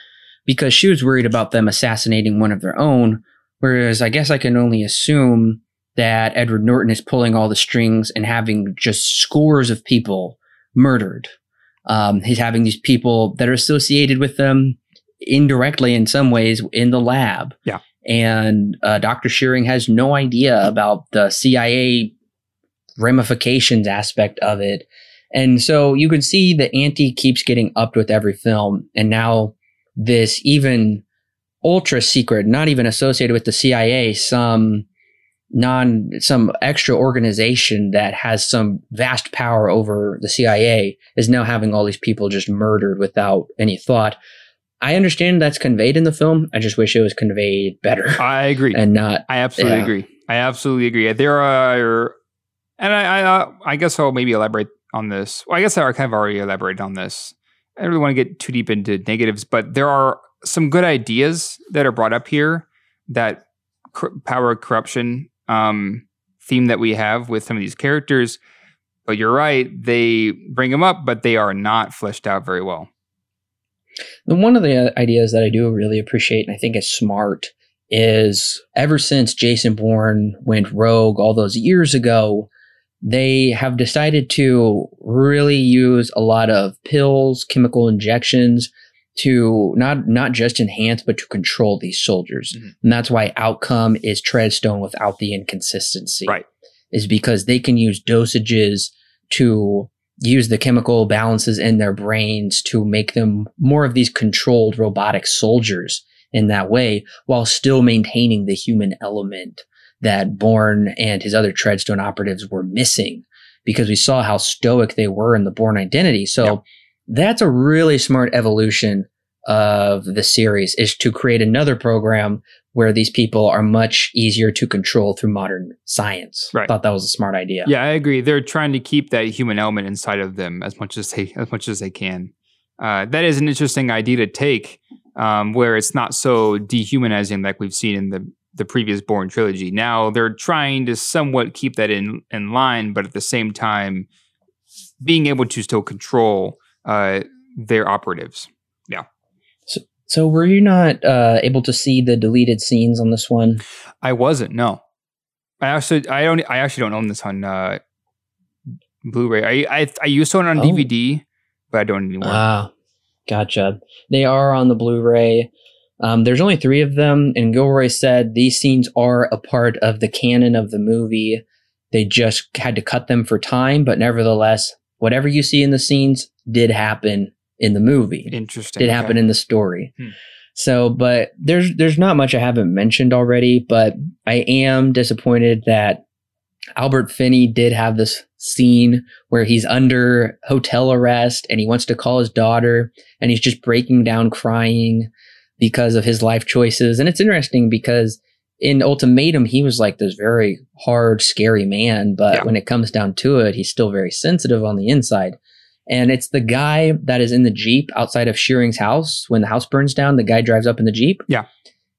because she was worried about them assassinating one of their own. Whereas I guess I can only assume that Edward Norton is pulling all the strings and having just scores of people murdered. Um, he's having these people that are associated with them indirectly in some ways in the lab. Yeah. And uh, Dr. Shearing has no idea about the CIA ramifications aspect of it. And so you can see the ante keeps getting upped with every film. And now this even ultra secret, not even associated with the CIA, some non some extra organization that has some vast power over the CIA is now having all these people just murdered without any thought. I understand that's conveyed in the film. I just wish it was conveyed better. I agree, and not. I absolutely yeah. agree. I absolutely agree. There are, and I, I, I guess I'll maybe elaborate on this. Well, I guess I kind of already elaborated on this. I don't really want to get too deep into negatives, but there are some good ideas that are brought up here that cr- power corruption um, theme that we have with some of these characters. But you're right, they bring them up, but they are not fleshed out very well. One of the ideas that I do really appreciate, and I think is smart, is ever since Jason Bourne went rogue all those years ago, they have decided to really use a lot of pills, chemical injections to not not just enhance but to control these soldiers. Mm-hmm. And that's why outcome is treadstone without the inconsistency. Right. Is because they can use dosages to use the chemical balances in their brains to make them more of these controlled robotic soldiers in that way while still maintaining the human element that Bourne and his other Treadstone operatives were missing because we saw how stoic they were in the Bourne identity. So yep. that's a really smart evolution of the series is to create another program where these people are much easier to control through modern science. Right. I thought that was a smart idea. Yeah, I agree. They're trying to keep that human element inside of them as much as they as much as they can. Uh, that is an interesting idea to take, um, where it's not so dehumanizing like we've seen in the the previous Bourne trilogy. Now they're trying to somewhat keep that in in line, but at the same time, being able to still control uh, their operatives. So were you not uh, able to see the deleted scenes on this one? I wasn't. No. I actually, I don't. I actually don't own this on uh, Blu-ray. I, I I used to own it on Oh. DVD, but I don't anymore. Ah, gotcha. They are on the Blu-ray. Um, there's only three of them, and Gilroy said these scenes are a part of the canon of the movie. They just had to cut them for time, but nevertheless, whatever you see in the scenes did happen in the movie. Interesting. did okay. happen in the story. Hmm. So, but there's there's not much I haven't mentioned already, but I am disappointed that Albert Finney did have this scene where he's under hotel arrest and he wants to call his daughter and he's just breaking down crying because of his life choices. And it's interesting because in Ultimatum he was like this very hard, scary man, but Yeah. when it comes down to it, he's still very sensitive on the inside. And it's the guy that is in the Jeep outside of Shearing's house when the house burns down. The guy drives up in the Jeep. Yeah.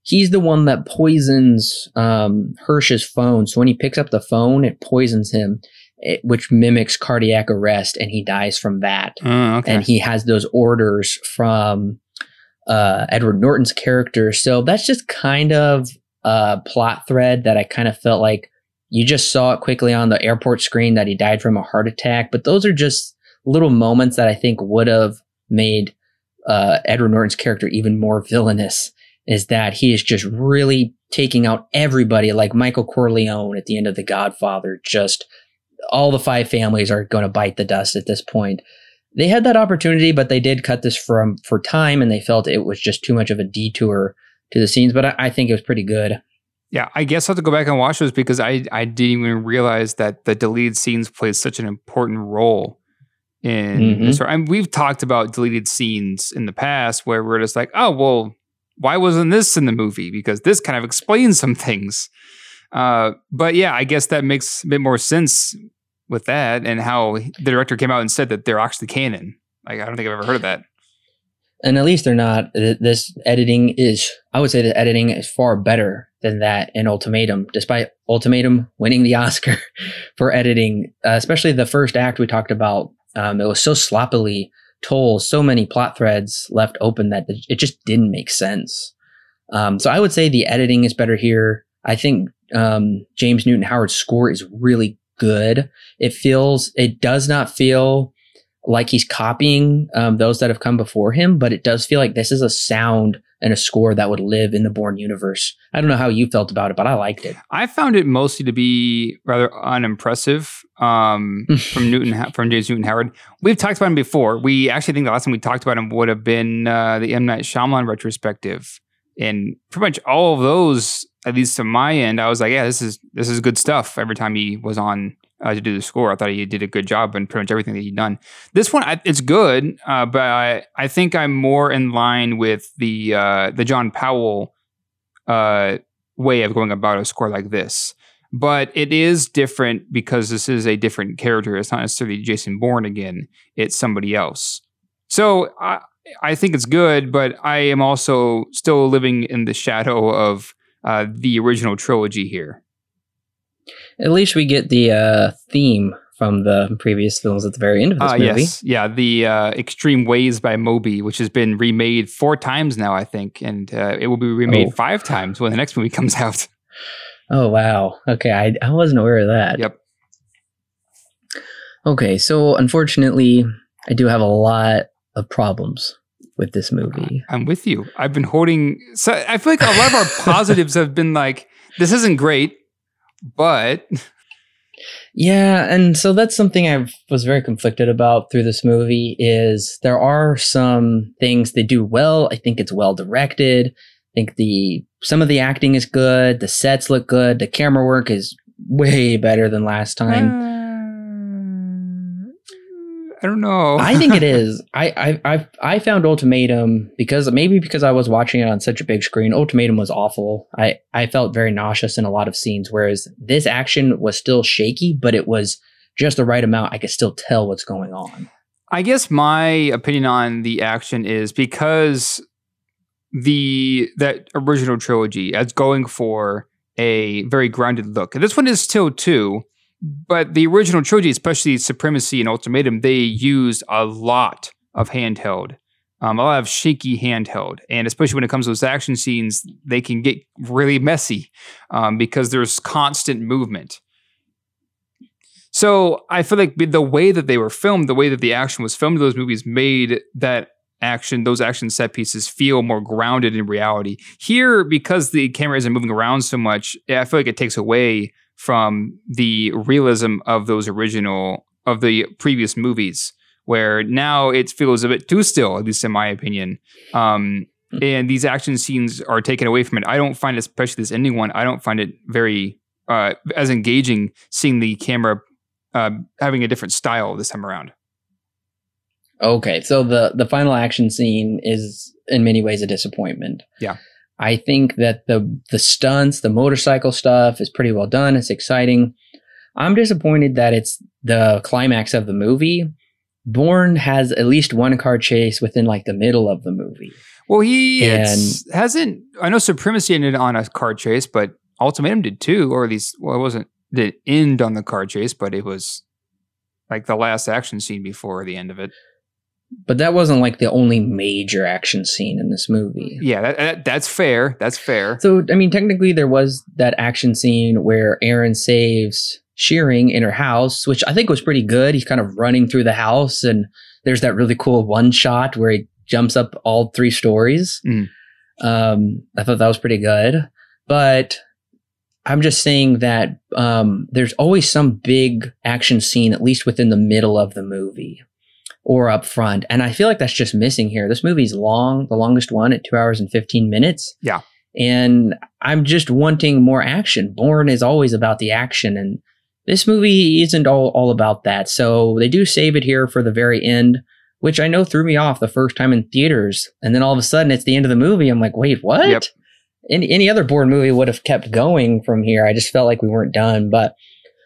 He's the one that poisons um, Hirsch's phone. So when he picks up the phone, it poisons him, it, which mimics cardiac arrest, and he dies from that. Oh, okay. And he has those orders from uh, Edward Norton's character. So that's just kind of a plot thread that I kind of felt like you just saw it quickly on the airport screen that he died from a heart attack. But those are just little moments that I think would have made uh, Edward Norton's character even more villainous. Is that he is just really taking out everybody, like Michael Corleone at the end of The Godfather. Just all the five families are going to bite the dust at this point. They had that opportunity, but they did cut this from for time, and they felt it was just too much of a detour to the scenes. But I, I think it was pretty good. Yeah, I guess I'll have to go back and watch those because I, I didn't even realize that the deleted scenes played such an important role in Mhm. this. And we've talked about deleted scenes in the past where we're just like, oh, well, why wasn't this in the movie? Because this kind of explains some things. Uh, but yeah, I guess that makes a bit more sense with that and how the director came out and said that they're actually canon. Like, I don't think I've ever heard of that. and at least they're not this editing is i would say the editing is far better than that in ultimatum despite ultimatum winning the oscar for editing uh, especially the first act we talked about um, it was so sloppily told so many plot threads left open that it just didn't make sense. Um, so i would say the editing is better here. I think um, james newton howard's score is really good. It feels it does not feel like he's copying um, those that have come before him, but it does feel like this is a sound and a score that would live in the Bourne universe. I don't know how you felt about it, but I liked it. I found it mostly to be rather unimpressive um, from Newton from James Newton Howard. We've talked about him before. We actually think the last time we talked about him would have been uh, the M Night Shyamalan retrospective, and pretty much all of those, at least to my end, I was like, yeah, this is this is good stuff. Every time he was on uh, to do the score, I thought he did a good job and pretty much everything that he'd done. This one, I, it's good, uh, but I, I think I'm more in line with the uh, the John Powell uh, way of going about a score like this. But it is different because this is a different character. It's not necessarily Jason Bourne again. It's somebody else. So I, I think it's good, but I am also still living in the shadow of uh, the original trilogy here. At least we get the uh, theme from the previous films at the very end of this Uh, movie. yes, yeah, the uh, Extreme Ways by Moby, which has been remade four times now, I think, and uh, it will be remade Oh. five times when the next movie comes out. Oh wow. Okay, I, I wasn't aware of that. Yep. Okay, so unfortunately, I do have a lot of problems with this movie. I'm with you. I've been holding. So I feel like a lot of our positives have been like, this isn't great, but Yeah, and so that's something I was very conflicted about through this movie is there are some things they do well. I think it's well directed. I think the some of the acting is good, the sets look good, the camera work is way better than last time. Ah. I don't know. I think it is. I, I I I found Ultimatum because maybe because I was watching it on such a big screen. Ultimatum was awful. I I felt very nauseous in a lot of scenes, whereas this action was still shaky, but it was just the right amount. I could still tell what's going on. I guess my opinion on the action is because the that original trilogy as going for a very grounded look. And this one is still too, but the original trilogy, especially Supremacy and Ultimatum, they used a lot of handheld um, a lot of shaky handheld. And especially when it comes to those action scenes, they can get really messy um, because there's constant movement. So I feel like the way that they were filmed, the way that the action was filmed in those movies made that action, those action set pieces feel more grounded in reality. Here, because the camera isn't moving around so much, I feel like it takes away from the realism of those original, of the previous movies where now it feels a bit too still, at least in my opinion. Um, hmm. and these action scenes are taken away from it. I don't find, especially this ending one, I don't find it very uh, as engaging seeing the camera uh, having a different style this time around. Okay, so the the final action scene is in many ways a disappointment. Yeah. I think that the the stunts, the motorcycle stuff is pretty well done. It's exciting. I'm disappointed that it's the climax of the movie Bourne has at least one car chase within like the middle of the movie. Well, he and, hasn't. I know Supremacy ended on a car chase, but Ultimatum did too, or at least, well, it wasn't did end on the car chase, but it was like the last action scene before the end of it. But that wasn't like the only major action scene in this movie. Yeah, that, that, that's fair. That's fair. So, I mean, technically, there was that action scene where Aaron saves Shearing in her house, which I think was pretty good. He's kind of running through the house, and there's that really cool one shot where he jumps up all three stories. Mm. Um, I thought that was pretty good. But I'm just saying that um, there's always some big action scene, at least within the middle of the movie or up front. And I feel like that's just missing here. This movie's long, the longest one at two hours and 15 minutes. Yeah. And I'm just wanting more action. Bourne is always about the action. And this movie isn't all, all about that. So they do save it here for the very end, which I know threw me off the first time in theaters. And then all of a sudden it's the end of the movie. I'm like, wait, what? Yep. Any, any other Bourne movie would have kept going from here. I just felt like we weren't done. But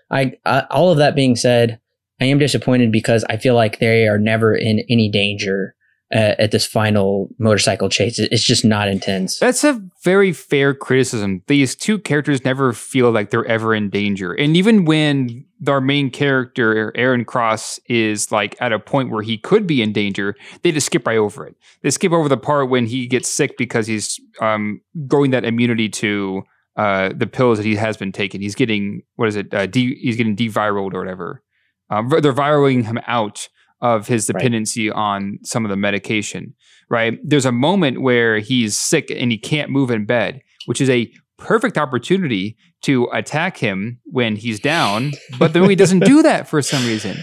I, I all of that being said, I am disappointed because I feel like they are never in any danger uh, at this final motorcycle chase. It's just not intense. That's a very fair criticism. These two characters never feel like they're ever in danger. And even when our main character, Aaron Cross, is like at a point where he could be in danger, they just skip right over it. They skip over the part when he gets sick because he's um, growing that immunity to uh, the pills that he has been taking. He's getting, what is it? Uh, he's getting deviraled or whatever. Um, they're viraling him out of his dependency right. on some of the medication, right? There's a moment where he's sick and he can't move in bed, which is a perfect opportunity to attack him when he's down, but the movie doesn't do that for some reason.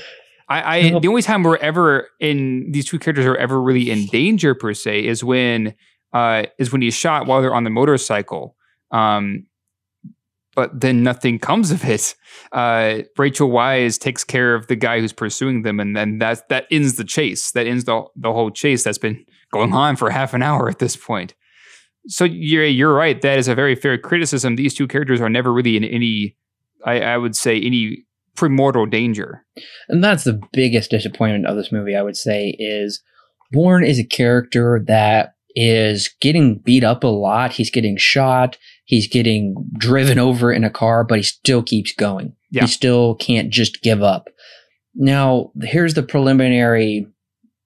I, I the only time we're ever in these two characters are ever really in danger per se is when uh, is when he's shot while they're on the motorcycle. Um, but then nothing comes of it. Uh, Rachel Weisz takes care of the guy who's pursuing them, and then that that ends the chase. That ends the the whole chase that's been going on for half an hour at this point. So you're you're right. That is a very fair criticism. These two characters are never really in any, I, I would say, any primordial danger. And that's the biggest disappointment of this movie. I would say is Bourne is a character that is getting beat up a lot. He's getting shot. He's getting driven over in a car, but he still keeps going. Yeah. He still can't just give up. Now, here's the preliminary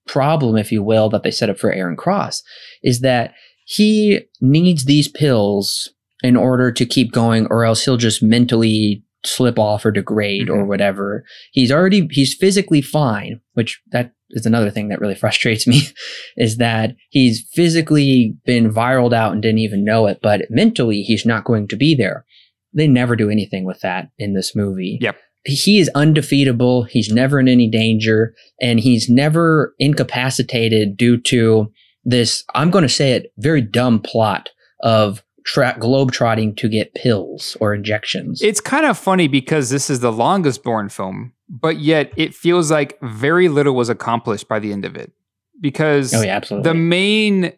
problem, if you will, that they set up for Aaron Cross is that he needs these pills in order to keep going, or else he'll just mentally slip off or degrade mm-hmm. or whatever. He's already he's physically fine, which that is another thing that really frustrates me is that he's physically been viraled out and didn't even know it, but mentally he's not going to be there. They never do anything with that in this movie. Yep. He is undefeatable. He's never in any danger and he's never incapacitated due to this, I'm going to say it, very dumb plot of tra- globe trotting to get pills or injections. It's kind of funny because this is the longest Bourne film, but yet it feels like very little was accomplished by the end of it. Because oh, yeah, the main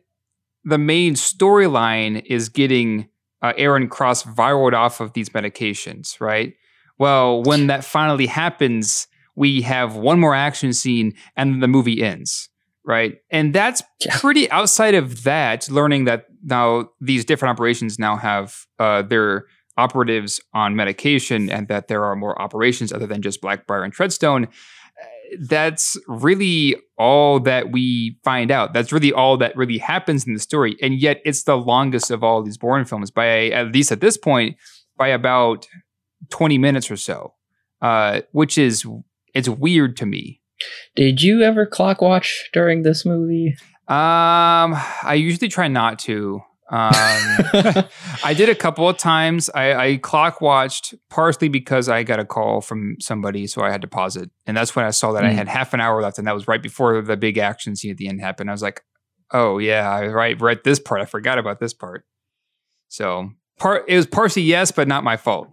the main storyline is getting uh, Aaron Cross viraled off of these medications, right? Well, when that finally happens, we have one more action scene and the movie ends, right? And that's yeah. pretty outside of that, learning that now these different operations now have uh, their operatives on medication, and that there are more operations other than just Blackbriar and Treadstone. That's really all that we find out. That's really all that really happens in the story, and yet it's the longest of all these Bourne films by at least at this point by about twenty minutes or so, uh, which is it's weird to me. Did you ever clock watch during this movie? Um, I usually try not to. Um, I did a couple of times. I, I, clock watched partially because I got a call from somebody, so I had to pause it, and that's when I saw that mm. I had half an hour left, and that was right before the big action scene at the end happened. I was like, "Oh yeah, right, right. This part, I forgot about this part." So part it was partially yes, but not my fault.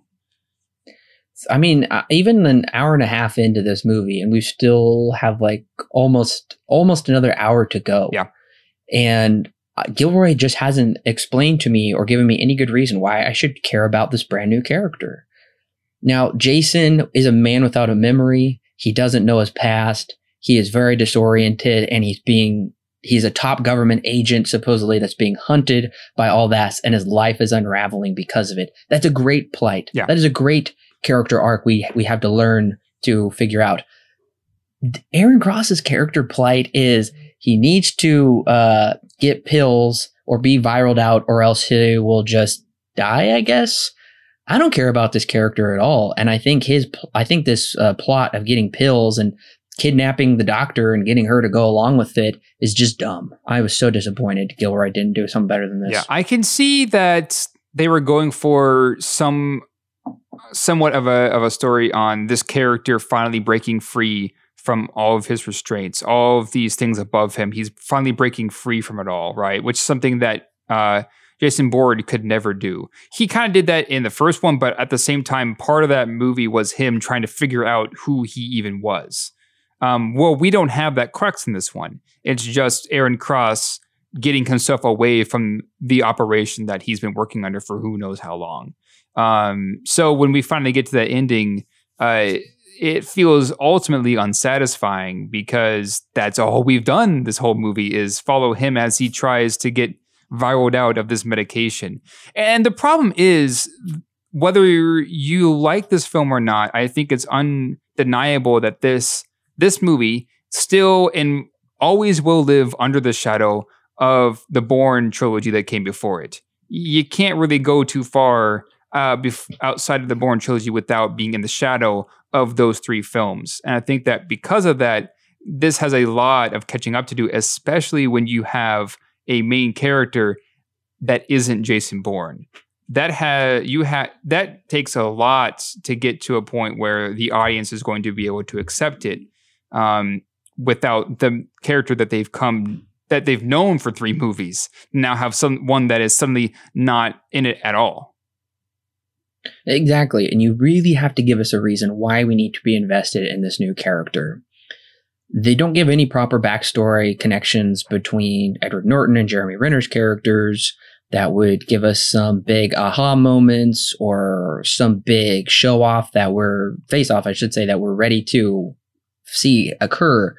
I mean, uh, even an hour and a half into this movie, and we still have like almost almost another hour to go. Yeah, and Gilroy just hasn't explained to me or given me any good reason why I should care about this brand new character. Now, Jason is a man without a memory. He doesn't know his past. He is very disoriented, and he's being he's a top government agent supposedly that's being hunted by all that and his life is unraveling because of it that's a great plight yeah. that is a great character arc we we have to learn to figure out. Aaron Cross's character plight is he needs to uh, get pills or be viraled out, or else he will just die. I guess. I don't care about this character at all, and I think his I think this uh, plot of getting pills and kidnapping the doctor and getting her to go along with it is just dumb. I was so disappointed Gilroy didn't do something better than this. Yeah, I can see that they were going for some somewhat of a of a story on this character finally breaking free from all of his restraints, all of these things above him. He's finally breaking free from it all, right? Which is something that uh, Jason Bourne could never do. He kind of did that in the first one, but at the same time, part of that movie was him trying to figure out who he even was. Um, well, we don't have that crux in this one. It's just Aaron Cross getting himself away from the operation that he's been working under for who knows how long. Um, so when we finally get to that ending, uh, it feels ultimately unsatisfying because that's all we've done this whole movie is follow him as he tries to get viraled out of this medication. And the problem is whether you like this film or not, I think it's undeniable that this this movie still and always will live under the shadow of the Bourne trilogy that came before it. You can't really go too far uh, bef- outside of the Bourne trilogy without being in the shadow of those three films. And I think that because of that, this has a lot of catching up to do, especially when you have a main character that isn't Jason Bourne. That has you had that takes a lot to get to a point where the audience is going to be able to accept it um, without the character that they've come that they've known for three movies now have some one that is suddenly not in it at all. Exactly. And you really have to give us a reason why we need to be invested in this new character. They don't give any proper backstory connections between Edward Norton and Jeremy Renner's characters that would give us some big aha moments or some big show off that we're face off, I should say, that we're ready to see occur.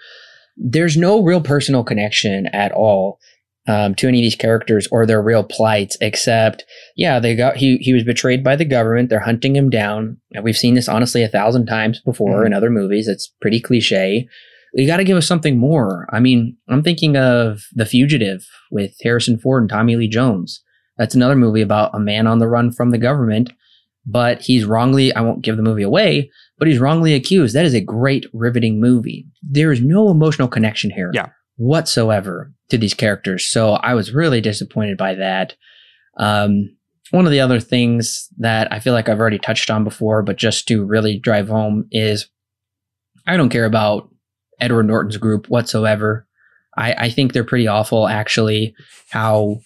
There's no real personal connection at all um, to any of these characters or their real plights, except, yeah, they got he he was betrayed by the government. They're hunting him down. And we've seen this honestly a thousand times before mm-hmm. in other movies. It's pretty cliche. You got to give us something more. I mean, I'm thinking of The Fugitive with Harrison Ford and Tommy Lee Jones. That's another movie about a man on the run from the government, but he's wrongly, I won't give the movie away, but he's wrongly accused. That is a great, riveting movie. There is no emotional connection here. Yeah whatsoever to these characters. So I was really disappointed by that. Um, one of the other things that I feel like I've already touched on before, but just to really drive home is I don't care about Edward Norton's group whatsoever. I, I think they're pretty awful, actually. How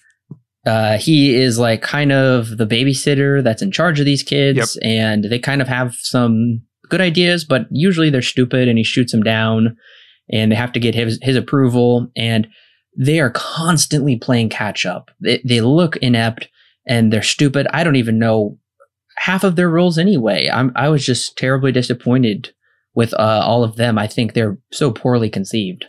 uh, he is like kind of the babysitter that's in charge of these kids, yep. and they kind of have some good ideas, but usually they're stupid, and he shoots them down and they have to get his, his approval and they are constantly playing catch up. They, they look inept and they're stupid. I don't even know half of their roles anyway. I'm, I was just terribly disappointed with uh, all of them. I think they're so poorly conceived.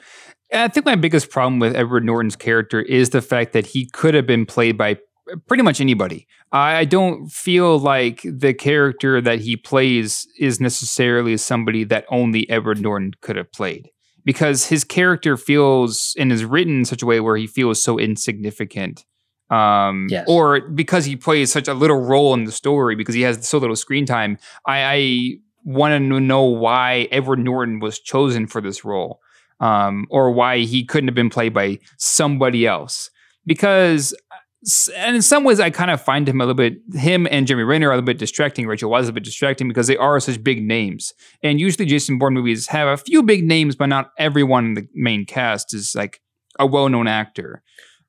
I think my biggest problem with Edward Norton's character is the fact that he could have been played by pretty much anybody. I don't feel like the character that he plays is necessarily somebody that only Edward Norton could have played because his character feels and is written in such a way where he feels so insignificant. Um, Yes. Or because he plays such a little role in the story because he has so little screen time. I, I want to know why Edward Norton was chosen for this role um, or why he couldn't have been played by somebody else. Because, and in some ways, I kind of find him a little bit, him and Jeremy Renner are a little bit distracting. Rachel Weisz is a bit distracting because they are such big names. And usually, Jason Bourne movies have a few big names, but not everyone in the main cast is like a well known actor.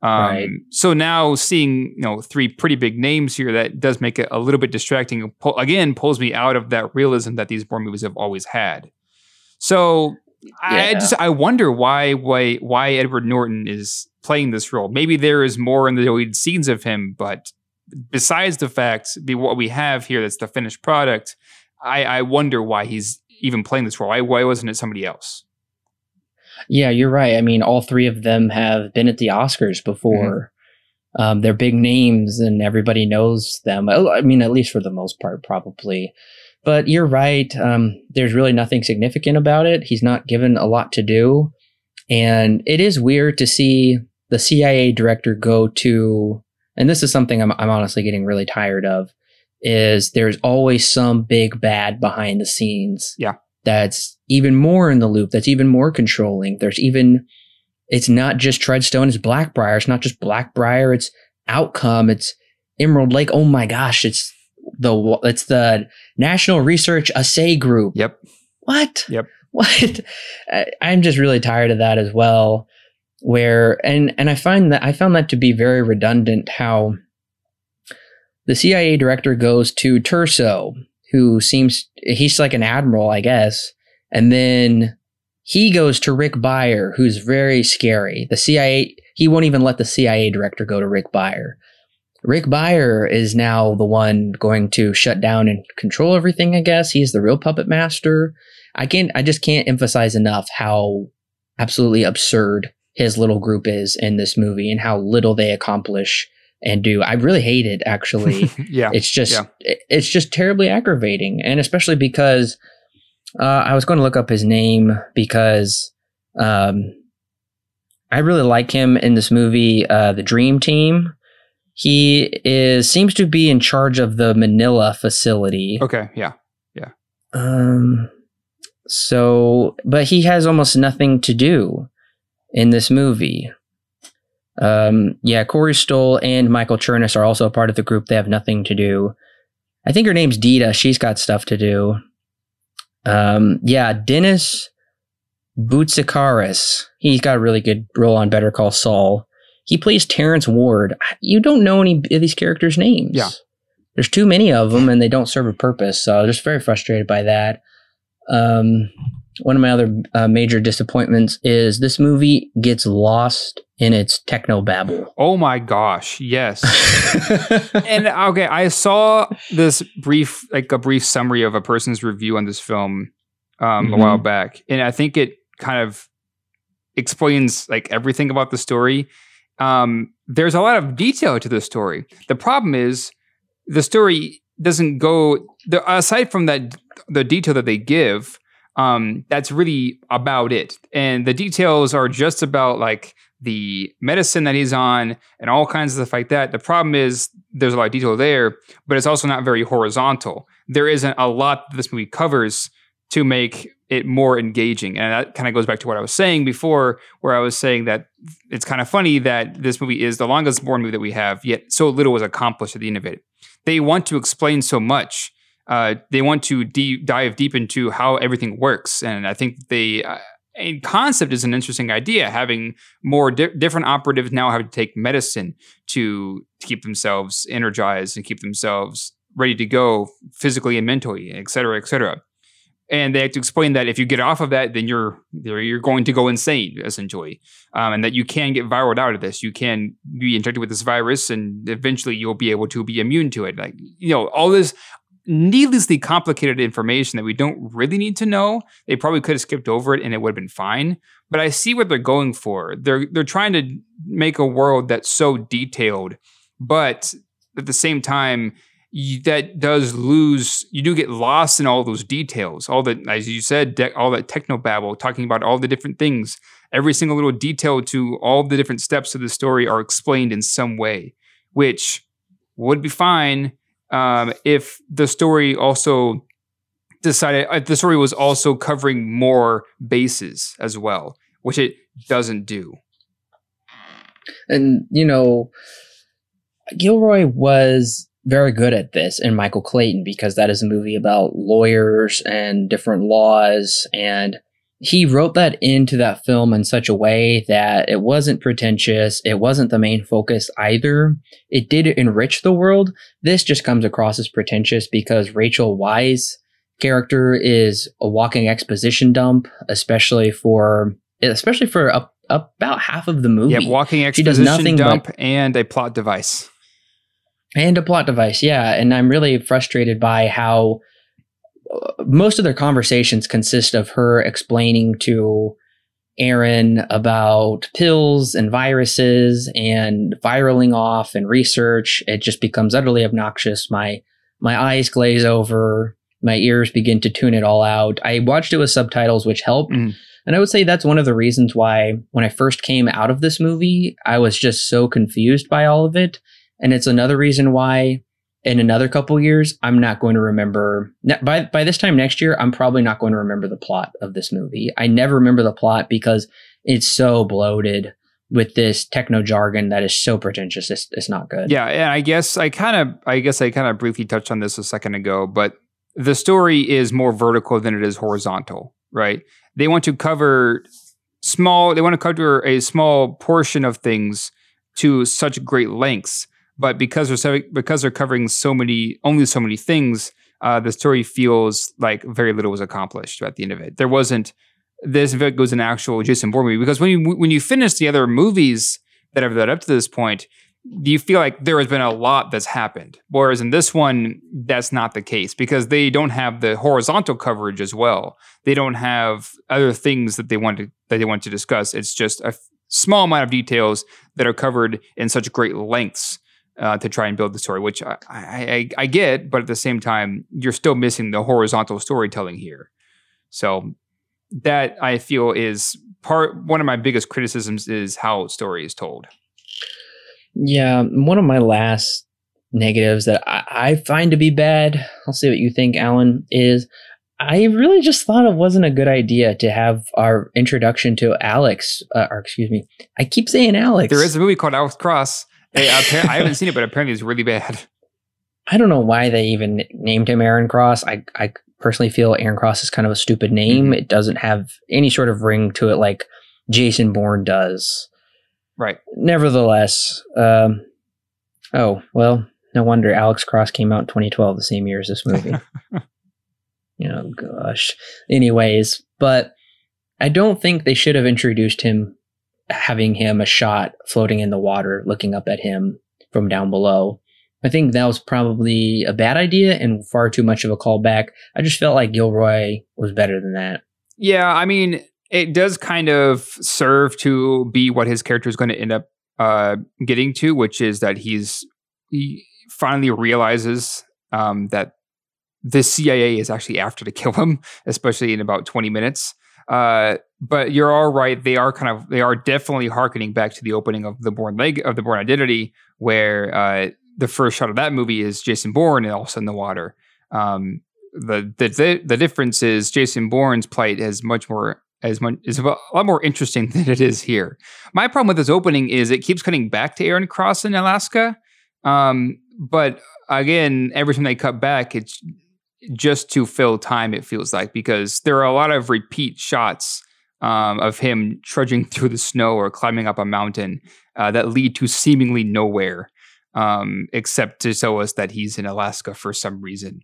Um, Right. So now seeing you know three pretty big names here, that does make it a little bit distracting. Again, pulls me out of that realism that these Bourne movies have always had. So I Yeah. just I wonder why why why Edward Norton is playing this role. Maybe there is more in the deleted scenes of him, but besides the fact the what we have here that's the finished product, I, I wonder why he's even playing this role. Why why wasn't it somebody else? Yeah, you're right. I mean, all three of them have been at the Oscars before. Um, they're big names, and everybody knows them. I mean, at least for the most part, probably. But you're right. Um, there's really nothing significant about it. He's not given a lot to do, and it is weird to see the CIA director go to. And this is something I'm, I'm honestly getting really tired of. Is there's always some big bad behind the scenes? Yeah. That's even more in the loop. That's even more controlling. There's even it's not just Treadstone, it's Blackbriar. It's not just Blackbriar, it's Outcome, it's Emerald Lake. Oh my gosh, it's the it's the National Research Assay Group. Yep. What? Yep. What? I, I'm just really tired of that as well. Where and and I find that I found that to be very redundant. How the CIA director goes to Turso, who seems he's like an admiral, I guess, and then he goes to Rick Byer, who's very scary. The CIA he won't even let the CIA director go to Rick Byer. Rick Byer is now the one going to shut down and control everything, I guess. He's the real puppet master. I can't I just can't emphasize enough how absolutely absurd his little group is in this movie and how little they accomplish and do. I really hate it actually. yeah. it's just Yeah. it's just terribly aggravating and especially because uh, i was going to look up his name because um, i really like him in this movie uh, the dream team he is seems to be in charge of the manila facility Okay. Yeah. Yeah. Um, so, but he has almost nothing to do in this movie. Um, yeah, Corey Stoll and Michael Chernus are also a part of the group. They have nothing to do. I think her name's Dita. She's got stuff to do. Um, yeah, Dennis Boutsikaris. He's got a really good role on Better Call Saul. He plays Terrence Ward. You don't know any of these characters' names. Yeah. There's too many of them and they don't serve a purpose. So I'm just very frustrated by that. Um, one of my other uh, major disappointments is this movie gets lost in its techno babble. Oh my gosh. Yes. and okay, I saw this brief, like a brief summary of a person's review on this film um, a Mhm. while back, and I think it kind of explains like everything about the story. Um, there's a lot of detail to the story. The problem is the story doesn't go the, aside from that the detail that they give. Um, that's really about it, and the details are just about like the medicine that he's on and all kinds of stuff like that. The problem is there's a lot of detail there, but it's also not very horizontal. There isn't a lot that this movie covers to make it more engaging. And that kind of goes back to what I was saying before, where I was saying that it's kind of funny that this movie is the longest Bourne movie that we have, yet so little was accomplished at the end of it. They want to explain so much. Uh, they want to dive deep into how everything works. And I think they, uh, concept, is an interesting idea. Having more di- different operatives now have to take medicine to, to keep themselves energized and keep themselves ready to go physically and mentally, et cetera, et cetera. And they have to explain that if you get off of that, then you're you're going to go insane, essentially, um, and that you can get viral out of this. You can be infected with this virus, and eventually you'll be able to be immune to it. Like you know, all this needlessly complicated information that we don't really need to know. They probably could have skipped over it and it would have been fine. But I see what they're going for. They're they're trying to make a world that's so detailed, but at the same time, you, that does lose. You do get lost in all those details. All that, as you said, de- all that techno babble, talking about all the different things. Every single little detail to all the different steps of the story are explained in some way, which would be fine um, if the story also decided uh, the story was also covering more bases as well, which it doesn't do. And you know, Gilroy was very good at this in Michael Clayton because that is a movie about lawyers and different laws and he wrote that into that film in such a way that it wasn't pretentious. It wasn't the main focus either. It did enrich the world. This just comes across as pretentious because Rachel Weisz character is a walking exposition dump, especially for especially for a, about half of the movie. Yeah, walking exposition dump but, and a plot device. And a plot device, yeah. And I'm really frustrated by how most of their conversations consist of her explaining to Aaron about pills and viruses and viraling off and research. It just becomes utterly obnoxious. My my eyes glaze over. My ears begin to tune it all out. I watched it with subtitles, which helped. Mm. And I would say that's one of the reasons why, when I first came out of this movie, I was just so confused by all of it. And it's another reason why in another couple years, I'm not going to remember. By by this time next year, I'm probably not going to remember the plot of this movie. I never remember the plot because it's so bloated with this techno jargon that is so pretentious. It's, it's not good. Yeah, and I guess I kind of, I guess I kind of briefly touched on this a second ago, but the story is more vertical than it is horizontal, right? They want to cover small. They want to cover a small portion of things to such great lengths but because they're because they're covering so many only so many things, uh, the story feels like very little was accomplished at the end of it. There wasn't this if was an actual Jason Bourne movie because when you when you finish the other movies that have led up to this point, you feel like there has been a lot that's happened. Whereas in this one, that's not the case because they don't have the horizontal coverage as well. They don't have other things that they want to that they want to discuss. It's just a small amount of details that are covered in such great lengths uh, to try and build the story, which I, I, I get, but at the same time, you're still missing the horizontal storytelling here. So that I feel is part one of my biggest criticisms is how story is told. Yeah, one of my last negatives that I, I find to be bad, I'll see what you think, Alan, is I really just thought it wasn't a good idea to have our introduction to Alex, uh, or excuse me, I keep saying Alex. There is a movie called Alex Cross. Hey, I haven't seen it, but apparently it's really bad. I don't know why they even named him Aaron Cross. I, I personally feel Aaron Cross is kind of a stupid name. Mm-hmm. It doesn't have any sort of ring to it like Jason Bourne does. Right. Nevertheless, um, oh, well, no wonder Alex Cross came out in 2012, the same year as this movie. you know, gosh. Anyways, but I don't think they should have introduced him having him a shot floating in the water, looking up at him from down below. I think that was probably a bad idea and far too much of a callback. I just felt like Gilroy was better than that. Yeah, I mean, it does kind of serve to be what his character is going to end up uh, getting to, which is that he's he finally realizes um, that the CIA is actually after to kill him, especially in about 20 minutes. Uh, but you're all right. They are kind of they are definitely harkening back to the opening of the Bourne leg of the Bourne Identity, where uh, the first shot of that movie is Jason Bourne and also in the water. Um, the, the the difference is Jason Bourne's plight is much more as much is a lot more interesting than it is here. My problem with this opening is it keeps cutting back to Aaron Cross in Alaska, um, but again, every time they cut back, it's just to fill time. It feels like because there are a lot of repeat shots um, of him trudging through the snow or climbing up a mountain uh, that lead to seemingly nowhere, um, except to show us that he's in Alaska for some reason.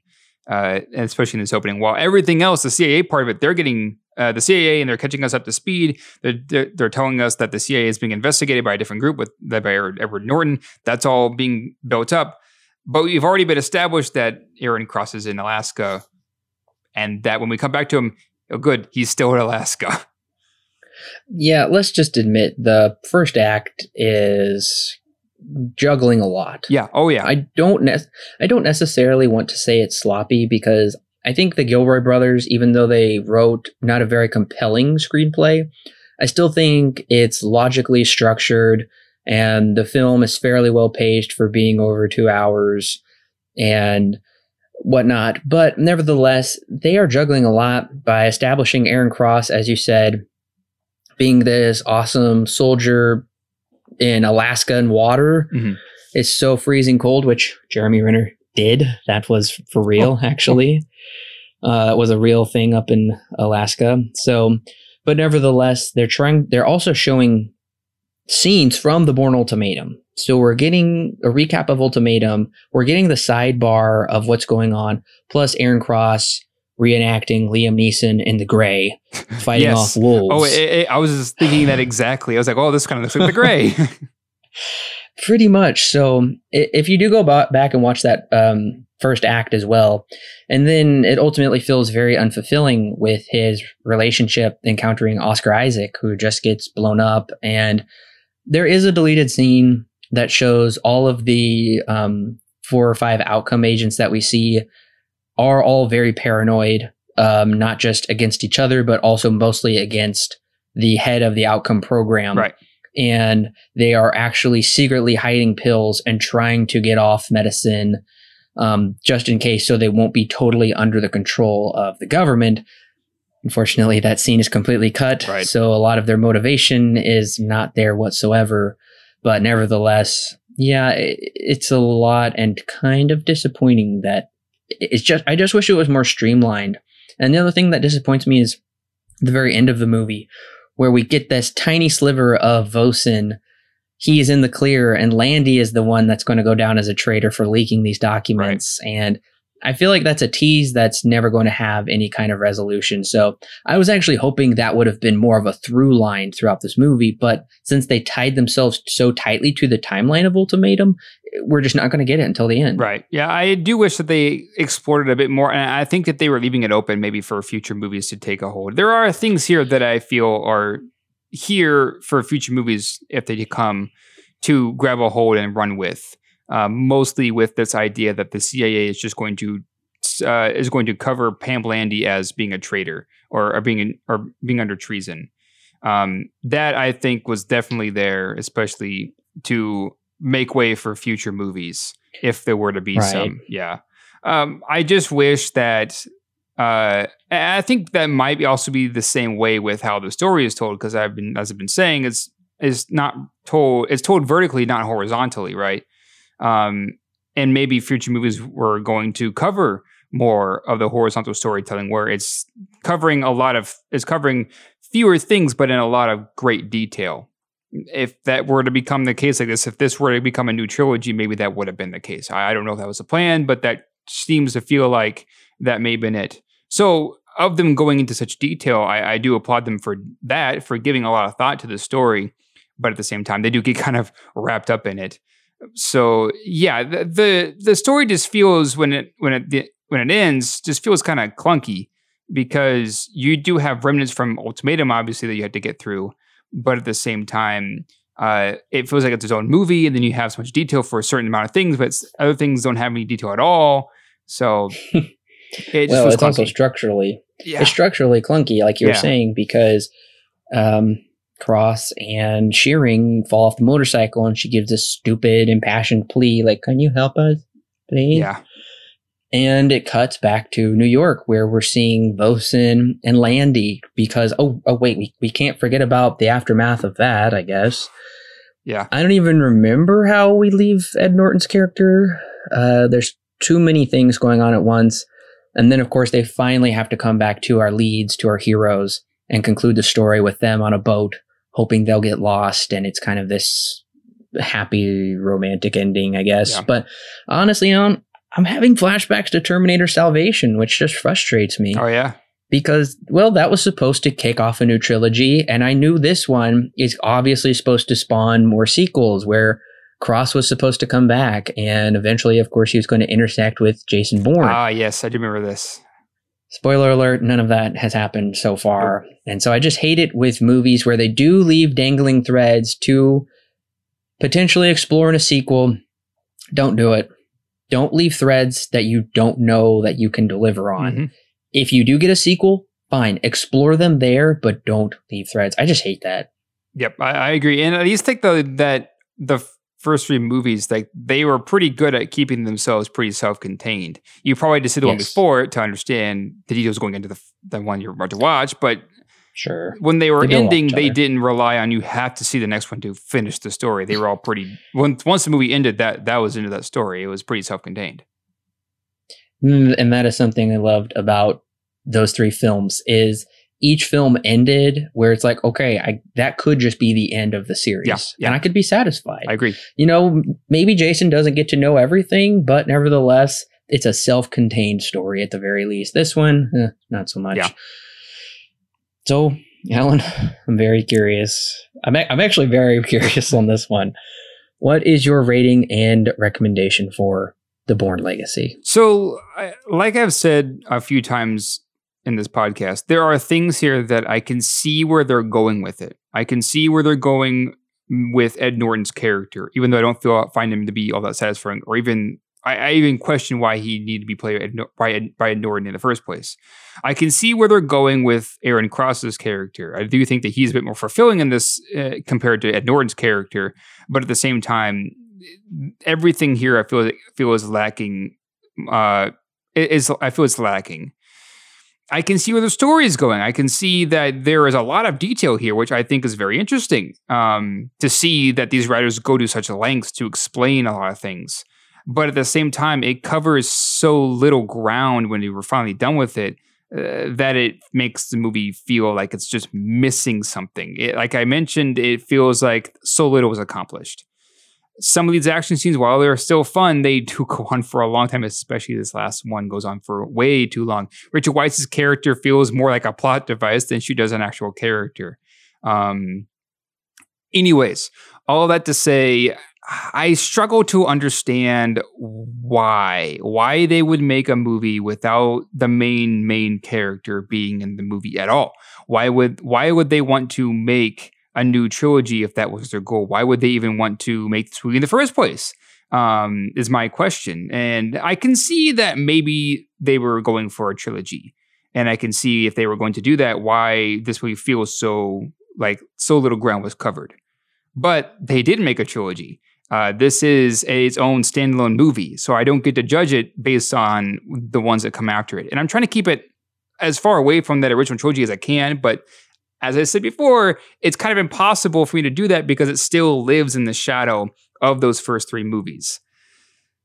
Uh, especially in this opening, while everything else, the CIA part of it, they're getting uh, the CIA and they're catching us up to speed. They're, they're, they're, telling us that the CIA is being investigated by a different group with by Edward Norton. That's all being built up. But we've already been established that Aaron crosses in Alaska, and that when we come back to him, oh, good, he's still in Alaska. Yeah, let's just admit the first act is juggling a lot. Yeah. Oh yeah. I don't ne- I don't necessarily want to say it's sloppy because I think the Gilroy brothers, even though they wrote not a very compelling screenplay, I still think it's logically structured and the film is fairly well paced for being over two hours and whatnot. But nevertheless, they are juggling a lot by establishing Aaron Cross, as you said, being this awesome soldier in Alaska and water. Mhm. It's so freezing cold, which Jeremy Renner did. That was for real, actually. Uh, it was a real thing up in Alaska. So, but nevertheless, they're trying. They're also showing scenes from the Bourne Ultimatum. So we're getting a recap of Ultimatum. We're getting the sidebar of what's going on, plus Aaron Cross reenacting Liam Neeson in the Grey, fighting Yes. off wolves. Oh, it, it- I was just thinking that exactly. I was like, oh, this kind of looks like the gray. Pretty much. So if you do go back and watch that um, first act as well, and then it ultimately feels very unfulfilling with his relationship encountering Oscar Isaac, who just gets blown up. And there is a deleted scene that shows all of the um, four or five outcome agents that we see are all very paranoid, um, not just against each other, but also mostly against the head of the outcome program right. and they are actually secretly hiding pills and trying to get off medicine um, just in case so they won't be totally under the control of the government. Unfortunately, that scene is completely cut. Right. So a lot of their motivation is not there whatsoever. But nevertheless, yeah, it, it's a lot and kind of disappointing that it's just, I just wish it was more streamlined. And the other thing that disappoints me is the very end of the movie where we get this tiny sliver of Vosen. He's in the clear, and Landy is the one that's going to go down as a traitor for leaking these documents. And I feel like that's a tease that's never going to have any kind of resolution. So I was actually hoping that would have been more of a through line throughout this movie. But since they tied themselves so tightly to the timeline of Ultimatum, we're just not going to get it until the end. Right. Yeah, I do wish that they explored it a bit more, and I think that they were leaving it open maybe for future movies to take a hold. There are things here that I feel are here for future movies if they come to grab a hold and run with. Uh, mostly with this idea that the CIA is just going to uh, is going to cover Pam Landy as being a traitor or, or being in, or being under treason. Um, that I think was definitely there, especially to make way for future movies if there were to be Right. some. Yeah. Um, I just wish that. Uh, I think that might be also be the same way with how the story is told because I've been, as I've been saying, it's is not told. It's told vertically, not horizontally, right? Um, and maybe future movies were going to cover more of the horizontal storytelling, where it's covering a lot of it's covering fewer things, but in a lot of great detail. If that were to become the case like this, if this were to become a new trilogy, maybe that would have been the case. I, I don't know if that was the plan, but that seems to feel like that may have been it. So, of them going into such detail, I, I do applaud them for that, for giving a lot of thought to the story. But at the same time, they do get kind of wrapped up in it. So, yeah, the the, the story just feels when it when it when it ends, just feels kind of clunky because you do have remnants from Ultimatum, obviously, that you had to get through. But at the same time, uh, it feels like it's its own movie, and then you have so much detail for a certain amount of things, but other things don't have any detail at all. So it just Well, it's also structurally yeah, it's structurally clunky, like you were Yeah. saying, because um, Cross and Shearing fall off the motorcycle, and she gives this stupid, impassioned plea, like, "Can you help us, please?" yeah, And it cuts back to New York, where we're seeing Vosen and Landy, because oh, oh wait, we, we can't forget about the aftermath of that. I guess yeah. I don't even remember how we leave Ed Norton's character. Uh, there's too many things going on at once. And then, of course, they finally have to come back to our leads, to our heroes, and conclude the story with them on a boat, hoping they'll get lost. And it's kind of this happy, romantic ending, I guess. Yeah. But honestly, I'm, I'm having flashbacks to Terminator Salvation, which just frustrates me Oh yeah, because well that was supposed to kick off a new trilogy and i knew this one is obviously supposed to spawn more sequels where Cross was supposed to come back, and eventually, of course, he was going to intersect with Jason Bourne. Ah, yes, I do remember this. Spoiler alert, none of that has happened so far. And so I just hate it with movies where they do leave dangling threads to potentially explore in a sequel. Don't do it. Don't leave threads that you don't know that you can deliver on. Mhm. If you do get a sequel, fine, explore them there, but don't leave threads. I just hate that. Yep, I, I agree. And I just take the that the first three movies, like they were pretty good at keeping themselves pretty self-contained. You probably just see the one Yes. before to understand the details going into the the one you're about to watch, but Sure. when they were They ending, they didn't rely on you have to see the next one to finish the story. They were all pretty. Once once the movie ended, that that was into that story. It was pretty self-contained. Mm, and that is something I loved about those three films is each film ended where it's like, okay, I, that could just be the end of the series. Yeah, yeah. And I could be satisfied. I agree. you know, maybe Jason doesn't get to know everything, but nevertheless, it's a self-contained story at the very least. This one, eh, not so much. Yeah. So, Alan, I'm very curious. I'm a- I'm actually very curious on this one. What is your rating and recommendation for The Bourne Legacy? So, I, like I've said a few times in this podcast, there are things here that I can see where they're going with it. I can see where they're going with Ed Norton's character, even though I don't feel find him to be all that satisfying, or even I, I even question why he needed to be played Ed, by, Ed, by Ed Norton in the first place. I can see where they're going with Aaron Cross's character. I do think that he's a bit more fulfilling in this uh, compared to Ed Norton's character, but at the same time, everything here I feel feel is lacking. Uh, is I feel it's lacking. I can see where the story is going. I can see that there is a lot of detail here, which I think is very interesting. Um, to see that these writers go to such lengths to explain a lot of things, but at the same time, it covers so little ground when you were finally done with it uh, that it makes the movie feel like it's just missing something. It, like I mentioned, it feels like so little was accomplished some of these action scenes, while they're still fun, they do go on for a long time, especially this last one goes on for way too long. Rachel Weisz's character feels more like a plot device than she does an actual character. Um, anyways, all that to say, I struggle to understand why why they would make a movie without the main main character being in the movie at all. Why would why would they want to make a new trilogy if that was their goal? Why would they even want to make this movie in the first place? Um, is my question. And I can see that maybe they were going for a trilogy. And I can see if they were going to do that, why this movie feels so like so little ground was covered. But they did make a trilogy. Uh, this is a, its own standalone movie, so I don't get to judge it based on the ones that come after it. And I'm trying to keep it as far away from that original trilogy as I can. But as I said before, it's kind of impossible for me to do that because it still lives in the shadow of those first three movies.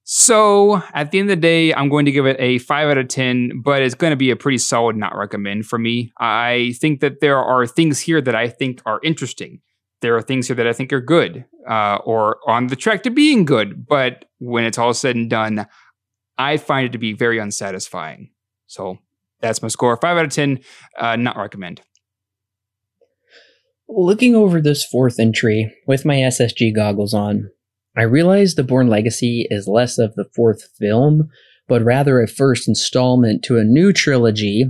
So at the end of the day, I'm going to give it a five out of 10, but it's going to be a pretty solid not recommend for me. I think that there are things here that I think are interesting. There are things here that I think are good uh, or on the track to being good. But when it's all said and done, I find it to be very unsatisfying. So that's my score. Five out of 10, uh, not recommend. Looking over this fourth entry with my SSG goggles on, I realize The Bourne Legacy is less of the fourth film, but rather a first installment to a new trilogy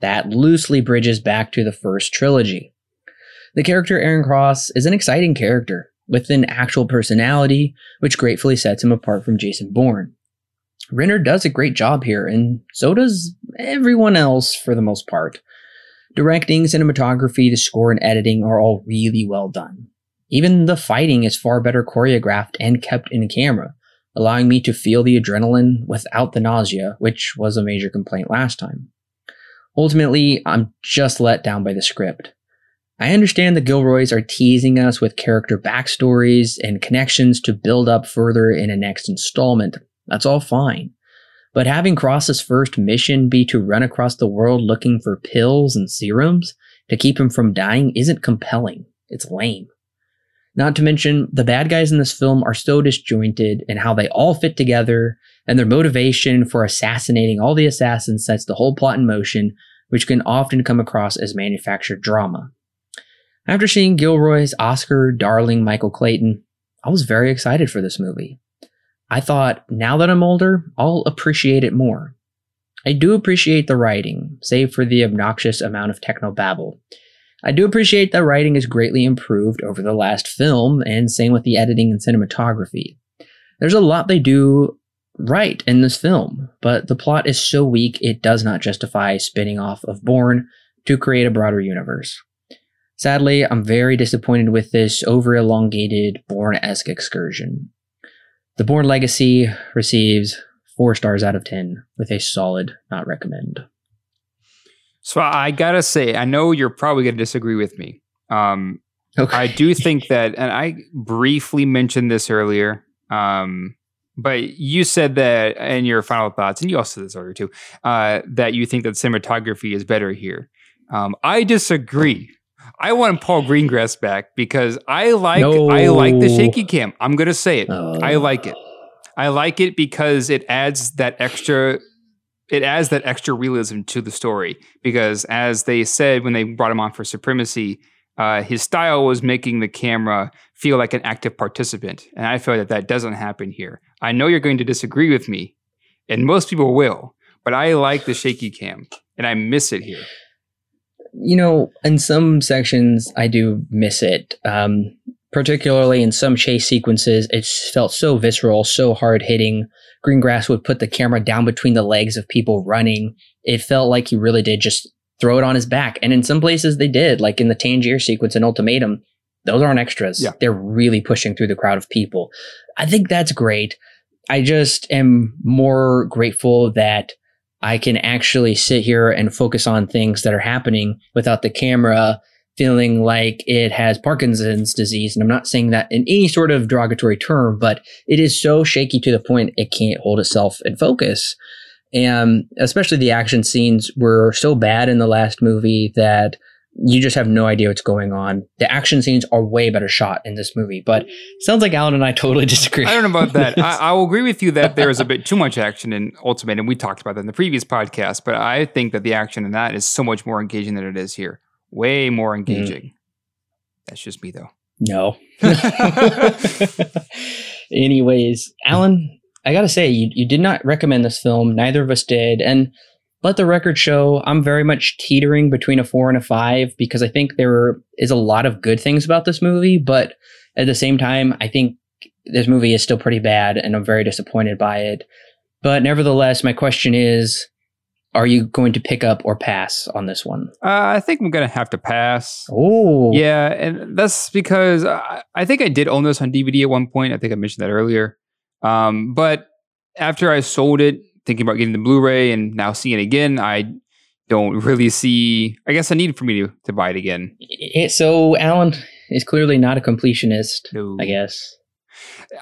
that loosely bridges back to the first trilogy. The character Aaron Cross is an exciting character with an actual personality, which gratefully sets him apart from Jason Bourne. Renner does a great job here, and so does everyone else for the most part. Directing, cinematography, the score, and editing are all really well done. Even the fighting is far better choreographed and kept in camera, allowing me to feel the adrenaline without the nausea, which was a major complaint last time. Ultimately, I'm just let down by the script. I understand the Gilroys are teasing us with character backstories and connections to build up further in a next installment. That's all fine. But having Cross's first mission be to run across the world looking for pills and serums to keep him from dying isn't compelling. It's lame. Not to mention, the bad guys in this film are so disjointed in how they all fit together, and their motivation for assassinating all the assassins sets the whole plot in motion, which can often come across as manufactured drama. After seeing Gilroy's Oscar darling Michael Clayton, I was very excited for this movie. I thought, now that I'm older, I'll appreciate it more. I do appreciate the writing, save for the obnoxious amount of techno babble. I do appreciate that writing is greatly improved over the last film, and same with the editing and cinematography. There's a lot they do right in this film, but the plot is so weak it does not justify spinning off of Bourne to create a broader universe. Sadly, I'm very disappointed with this over elongated Bourne esque excursion. The Bourne Legacy receives 4 stars out of 10 with a solid not recommend. So I gotta say, I know you're probably gonna disagree with me. Um, okay. I do think that, and I briefly mentioned this earlier. Um, but you said that in your final thoughts, and you also said this earlier too, uh, that you think that cinematography is better here. Um, I disagree. I want Paul Greengrass back because I like no. I like the shaky cam. I'm gonna say it. Uh. I like it. I like it because it adds that extra it adds that extra realism to the story because as they said when they brought him on for supremacy uh, his style was making the camera feel like an active participant and i feel that that doesn't happen here i know you're going to disagree with me and most people will but i like the shaky cam and i miss it here you know in some sections i do miss it um, particularly in some chase sequences it felt so visceral so hard hitting Greengrass would put the camera down between the legs of people running. It felt like he really did just throw it on his back. And in some places they did, like in the Tangier sequence in Ultimatum, those aren't extras. Yeah. They're really pushing through the crowd of people. I think that's great. I just am more grateful that I can actually sit here and focus on things that are happening without the camera feeling like it has Parkinson's disease. And I'm not saying that in any sort of derogatory term, but it is so shaky to the point it can't hold itself in focus. And especially the action scenes were so bad in the last movie that you just have no idea what's going on. The action scenes are way better shot in this movie, but sounds like Alan and I totally disagree. I don't know about that. I, I, will agree with you that there is a bit too much action in Ultimate, and we talked about that in the previous podcast. But I think that the action in that is so much more engaging than it is here way more mm. engaging. Mm. That's just me though. No. Anyways, Alan, I gotta say, you, you did not recommend this film. Neither of us did. And let the record show I'm very much teetering between a four and a five because I think there is a lot of good things about this movie, but at the same time, I think this movie is still pretty bad and I'm very disappointed by it. But nevertheless, my question is are you going to pick up or pass on this one? Uh, I think I'm going to have to pass. Oh. Yeah. And that's because I, I, think I did own this on DVD at one point. I think I mentioned that earlier. Um, but after I sold it, thinking about getting the Blu ray and now seeing it again, I don't really see, I guess, a need for me to, to buy it again. So, Alan is clearly not a completionist, no. I guess.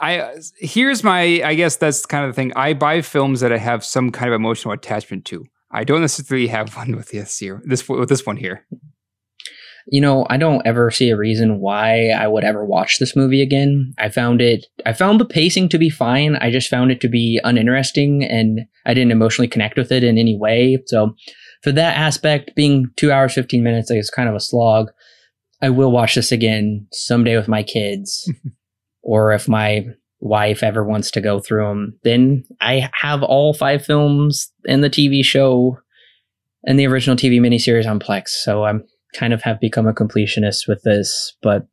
I here's my I guess that's kind of the thing. I buy films that I have some kind of emotional attachment to. I don't necessarily have one with this here. This with this one here. You know, I don't ever see a reason why I would ever watch this movie again. I found it I found the pacing to be fine. I just found it to be uninteresting and I didn't emotionally connect with it in any way. So for that aspect, being two hours, 15 minutes is kind of a slog. I will watch this again someday with my kids. or if my wife ever wants to go through them, then I have all five films in the TV show and the original TV miniseries on Plex. So I'm kind of have become a completionist with this, but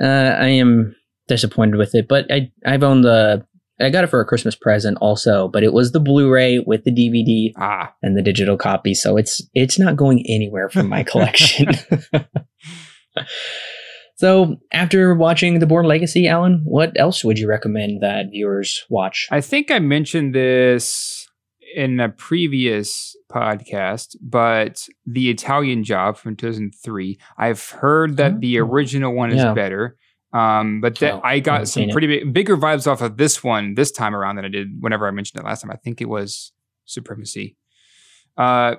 uh, I am disappointed with it. But I I've owned the I got it for a Christmas present also, but it was the Blu-ray with the DVD ah. and the digital copy, so it's it's not going anywhere from my collection. So, after watching The Bourne Legacy, Alan, what else would you recommend that viewers watch? I think I mentioned this in a previous podcast, but The Italian Job from 2003. I've heard that oh, the original one is yeah. better. Um, but that, oh, I got I some pretty big, bigger vibes off of this one this time around than I did whenever I mentioned it last time. I think it was Supremacy. Uh,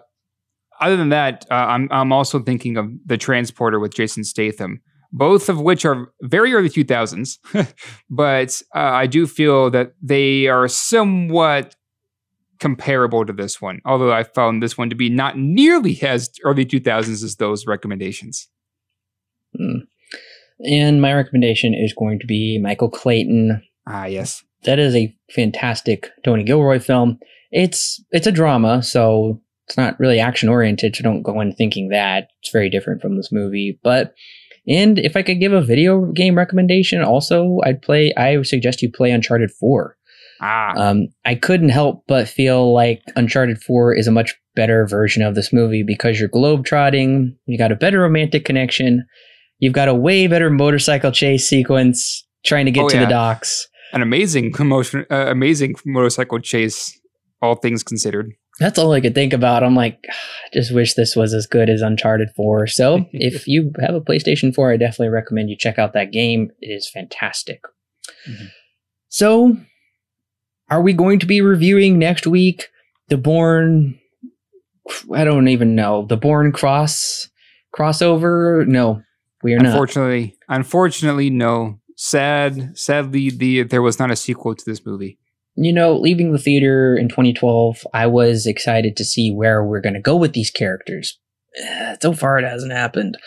other than that, uh, I'm I'm also thinking of the Transporter with Jason Statham both of which are very early 2000s. but uh, I do feel that they are somewhat comparable to this one, although I found this one to be not nearly as early 2000s as those recommendations. Mm. And my recommendation is going to be Michael Clayton. Ah, yes. That is a fantastic Tony Gilroy film. It's it's a drama, so it's not really action oriented, so don't go in thinking that. It's very different from this movie. But and if I could give a video game recommendation, also I'd play I would suggest you play Uncharted 4. Ah, Um, I couldn't help but feel like Uncharted 4 is a much better version of this movie because you're globetrotting, you got a better romantic connection, you've got a way better motorcycle chase sequence trying to get Oh, to yeah. the docks. an amazing commotion, uh, amazing motorcycle chase, all things considered. That's all I could think about. I'm like, I just wish this was as good as Uncharted 4. So if you have a PlayStation 4, I definitely recommend you check out that game. It is fantastic. Mhm. So, are we going to be reviewing next week the Bourne? I don't even know the Bourne Cross crossover. No, we are not. Unfortunately, unfortunately, no. Sad, sadly, the there was not a sequel to this movie. you know, leaving the theater in 2012, I was excited to see where we're going to go with these characters. So far, it hasn't happened.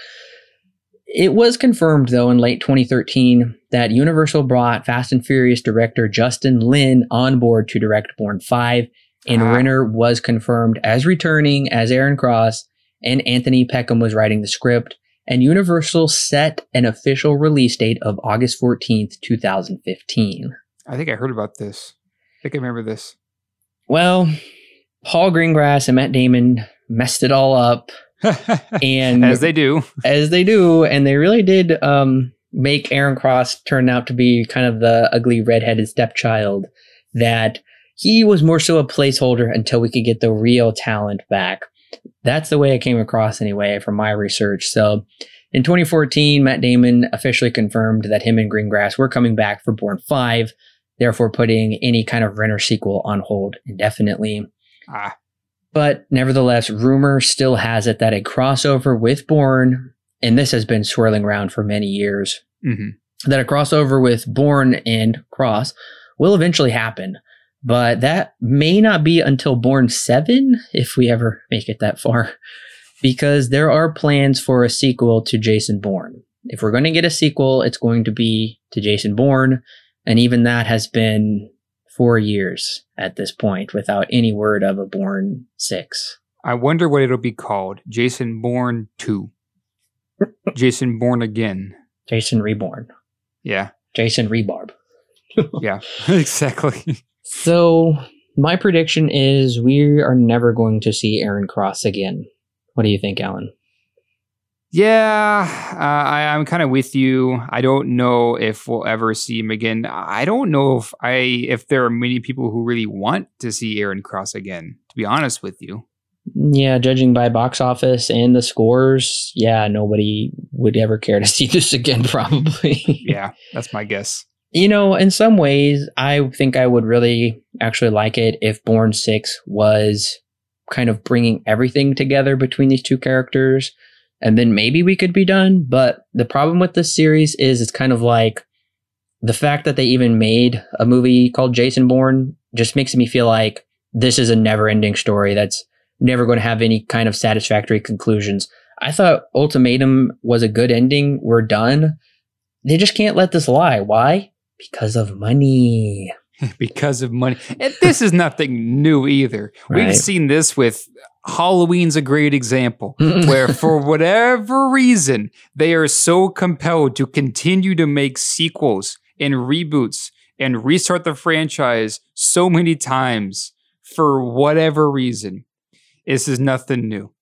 It was confirmed, though, in late 2013 that Universal brought Fast and Furious director Justin Lin on board to direct Bourne 5, and Ah. Renner was confirmed as returning as Aaron Cross, and Anthony Peckham was writing the script. And Universal set an official release date of August 14th, 2015. I think I heard about this. I think I remember this. Well, Paul Greengrass and Matt Damon messed it all up, and As they do. as they do, and they really did um, make Aaron Cross turn out to be kind of the ugly redheaded stepchild. That he was more so a placeholder until we could get the real talent back. That's the way it came across anyway from my research. So. In 2014, Matt Damon officially confirmed that him and Greengrass were coming back for Bourne 5, therefore putting any kind of Renner sequel on hold indefinitely. Ah, But nevertheless, rumor still has it that a crossover with Bourne, and this has been swirling around for many years, hmm that a crossover with Bourne and Cross will eventually happen. But that may not be until Bourne 7, if we ever make it that far, because there are plans for a sequel to Jason Bourne. If we're going to get a sequel, it's going to be to Jason Bourne, and even that has been four years at this point without any word of a Bourne 6. I wonder what it'll be called. Jason Bourne 2. Jason Born again. Jason Reborn. Yeah. Jason Rebarb. Yeah. exactly. So, my prediction is we are never going to see Aaron Cross again. What do you think, Alan? Yeah, uh, I, I'm kind of with you. I don't know if we'll ever see him again. I don't know if I if there are many people who really want to see Aaron Cross again. To be honest with you, Yeah, judging by box office and the scores, yeah, nobody would ever care to see this again, probably. yeah, that's my guess. You know, in some ways, I think I would really actually like it if Bourne 6 was kind of bringing everything together between these two characters, and then maybe we could be done. But the problem with this series is it's kind of like the fact that they even made a movie called Jason Bourne just makes me feel like this is a never ending story that's never going to have any kind of satisfactory conclusions. I thought Ultimatum was a good ending. We're done. They just can't let this lie. Why? Because of money. because of money. And this is nothing new either. Right. We've seen this with Halloween's a great example. Mm-hmm. where for whatever reason they are so compelled to continue to make sequels and reboots and restart the franchise so many times for whatever reason. This is nothing new.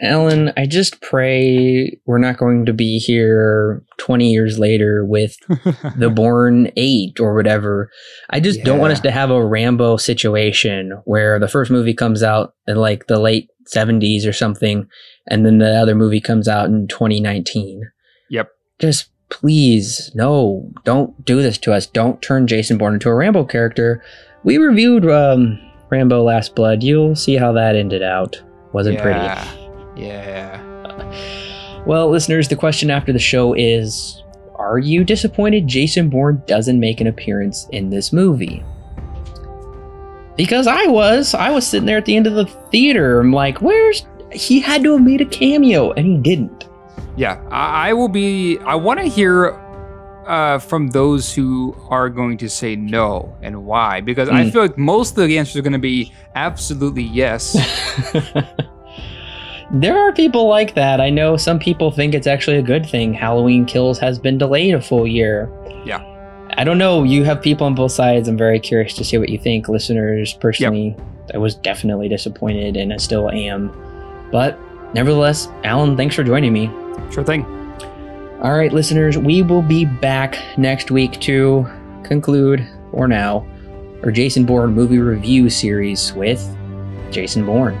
Ellen, I just pray we're not going to be here 20 years later with the Bourne 8 or whatever. I just don't want us to have a Rambo situation where the first movie comes out in like the late 70s or something, and then the other movie comes out in 2019. Yep. Just please, no, don't do this to us. Don't turn Jason Bourne into a Rambo character. We reviewed um, Rambo Last Blood. You'll see how that ended out. Wasn't pretty. Yeah. Well, listeners, the question after the show is Are you disappointed Jason Bourne doesn't make an appearance in this movie? Because I was. I was sitting there at the end of the theater. I'm like, where's. He had to have made a cameo, and he didn't. Yeah, I, I will be. I want to hear uh, from those who are going to say no and why, because I Mm. feel like most of the answers are going to be absolutely yes. there are people like that. I know some people think it's actually a good thing Halloween Kills has been delayed a full year. Yeah. I don't know. You have people on both sides. I'm very curious to see what you think. Listeners, personally, I was definitely disappointed and I still am. But nevertheless, Alan, thanks for joining me. sure thing. All right, listeners, we will be back next week to conclude, for now, our Jason Bourne movie review series with Jason Bourne.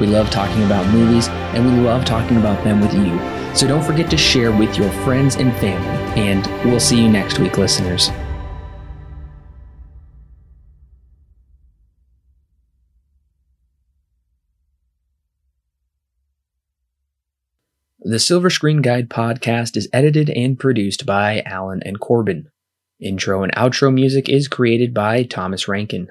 We love talking about movies, and we love talking about them with you. So don't forget to share with your friends and family. And we'll see you next week, listeners. The Silver Screen Guide podcast is edited and produced by Alan and Corbin. Intro and outro music is created by Thomas Rankin.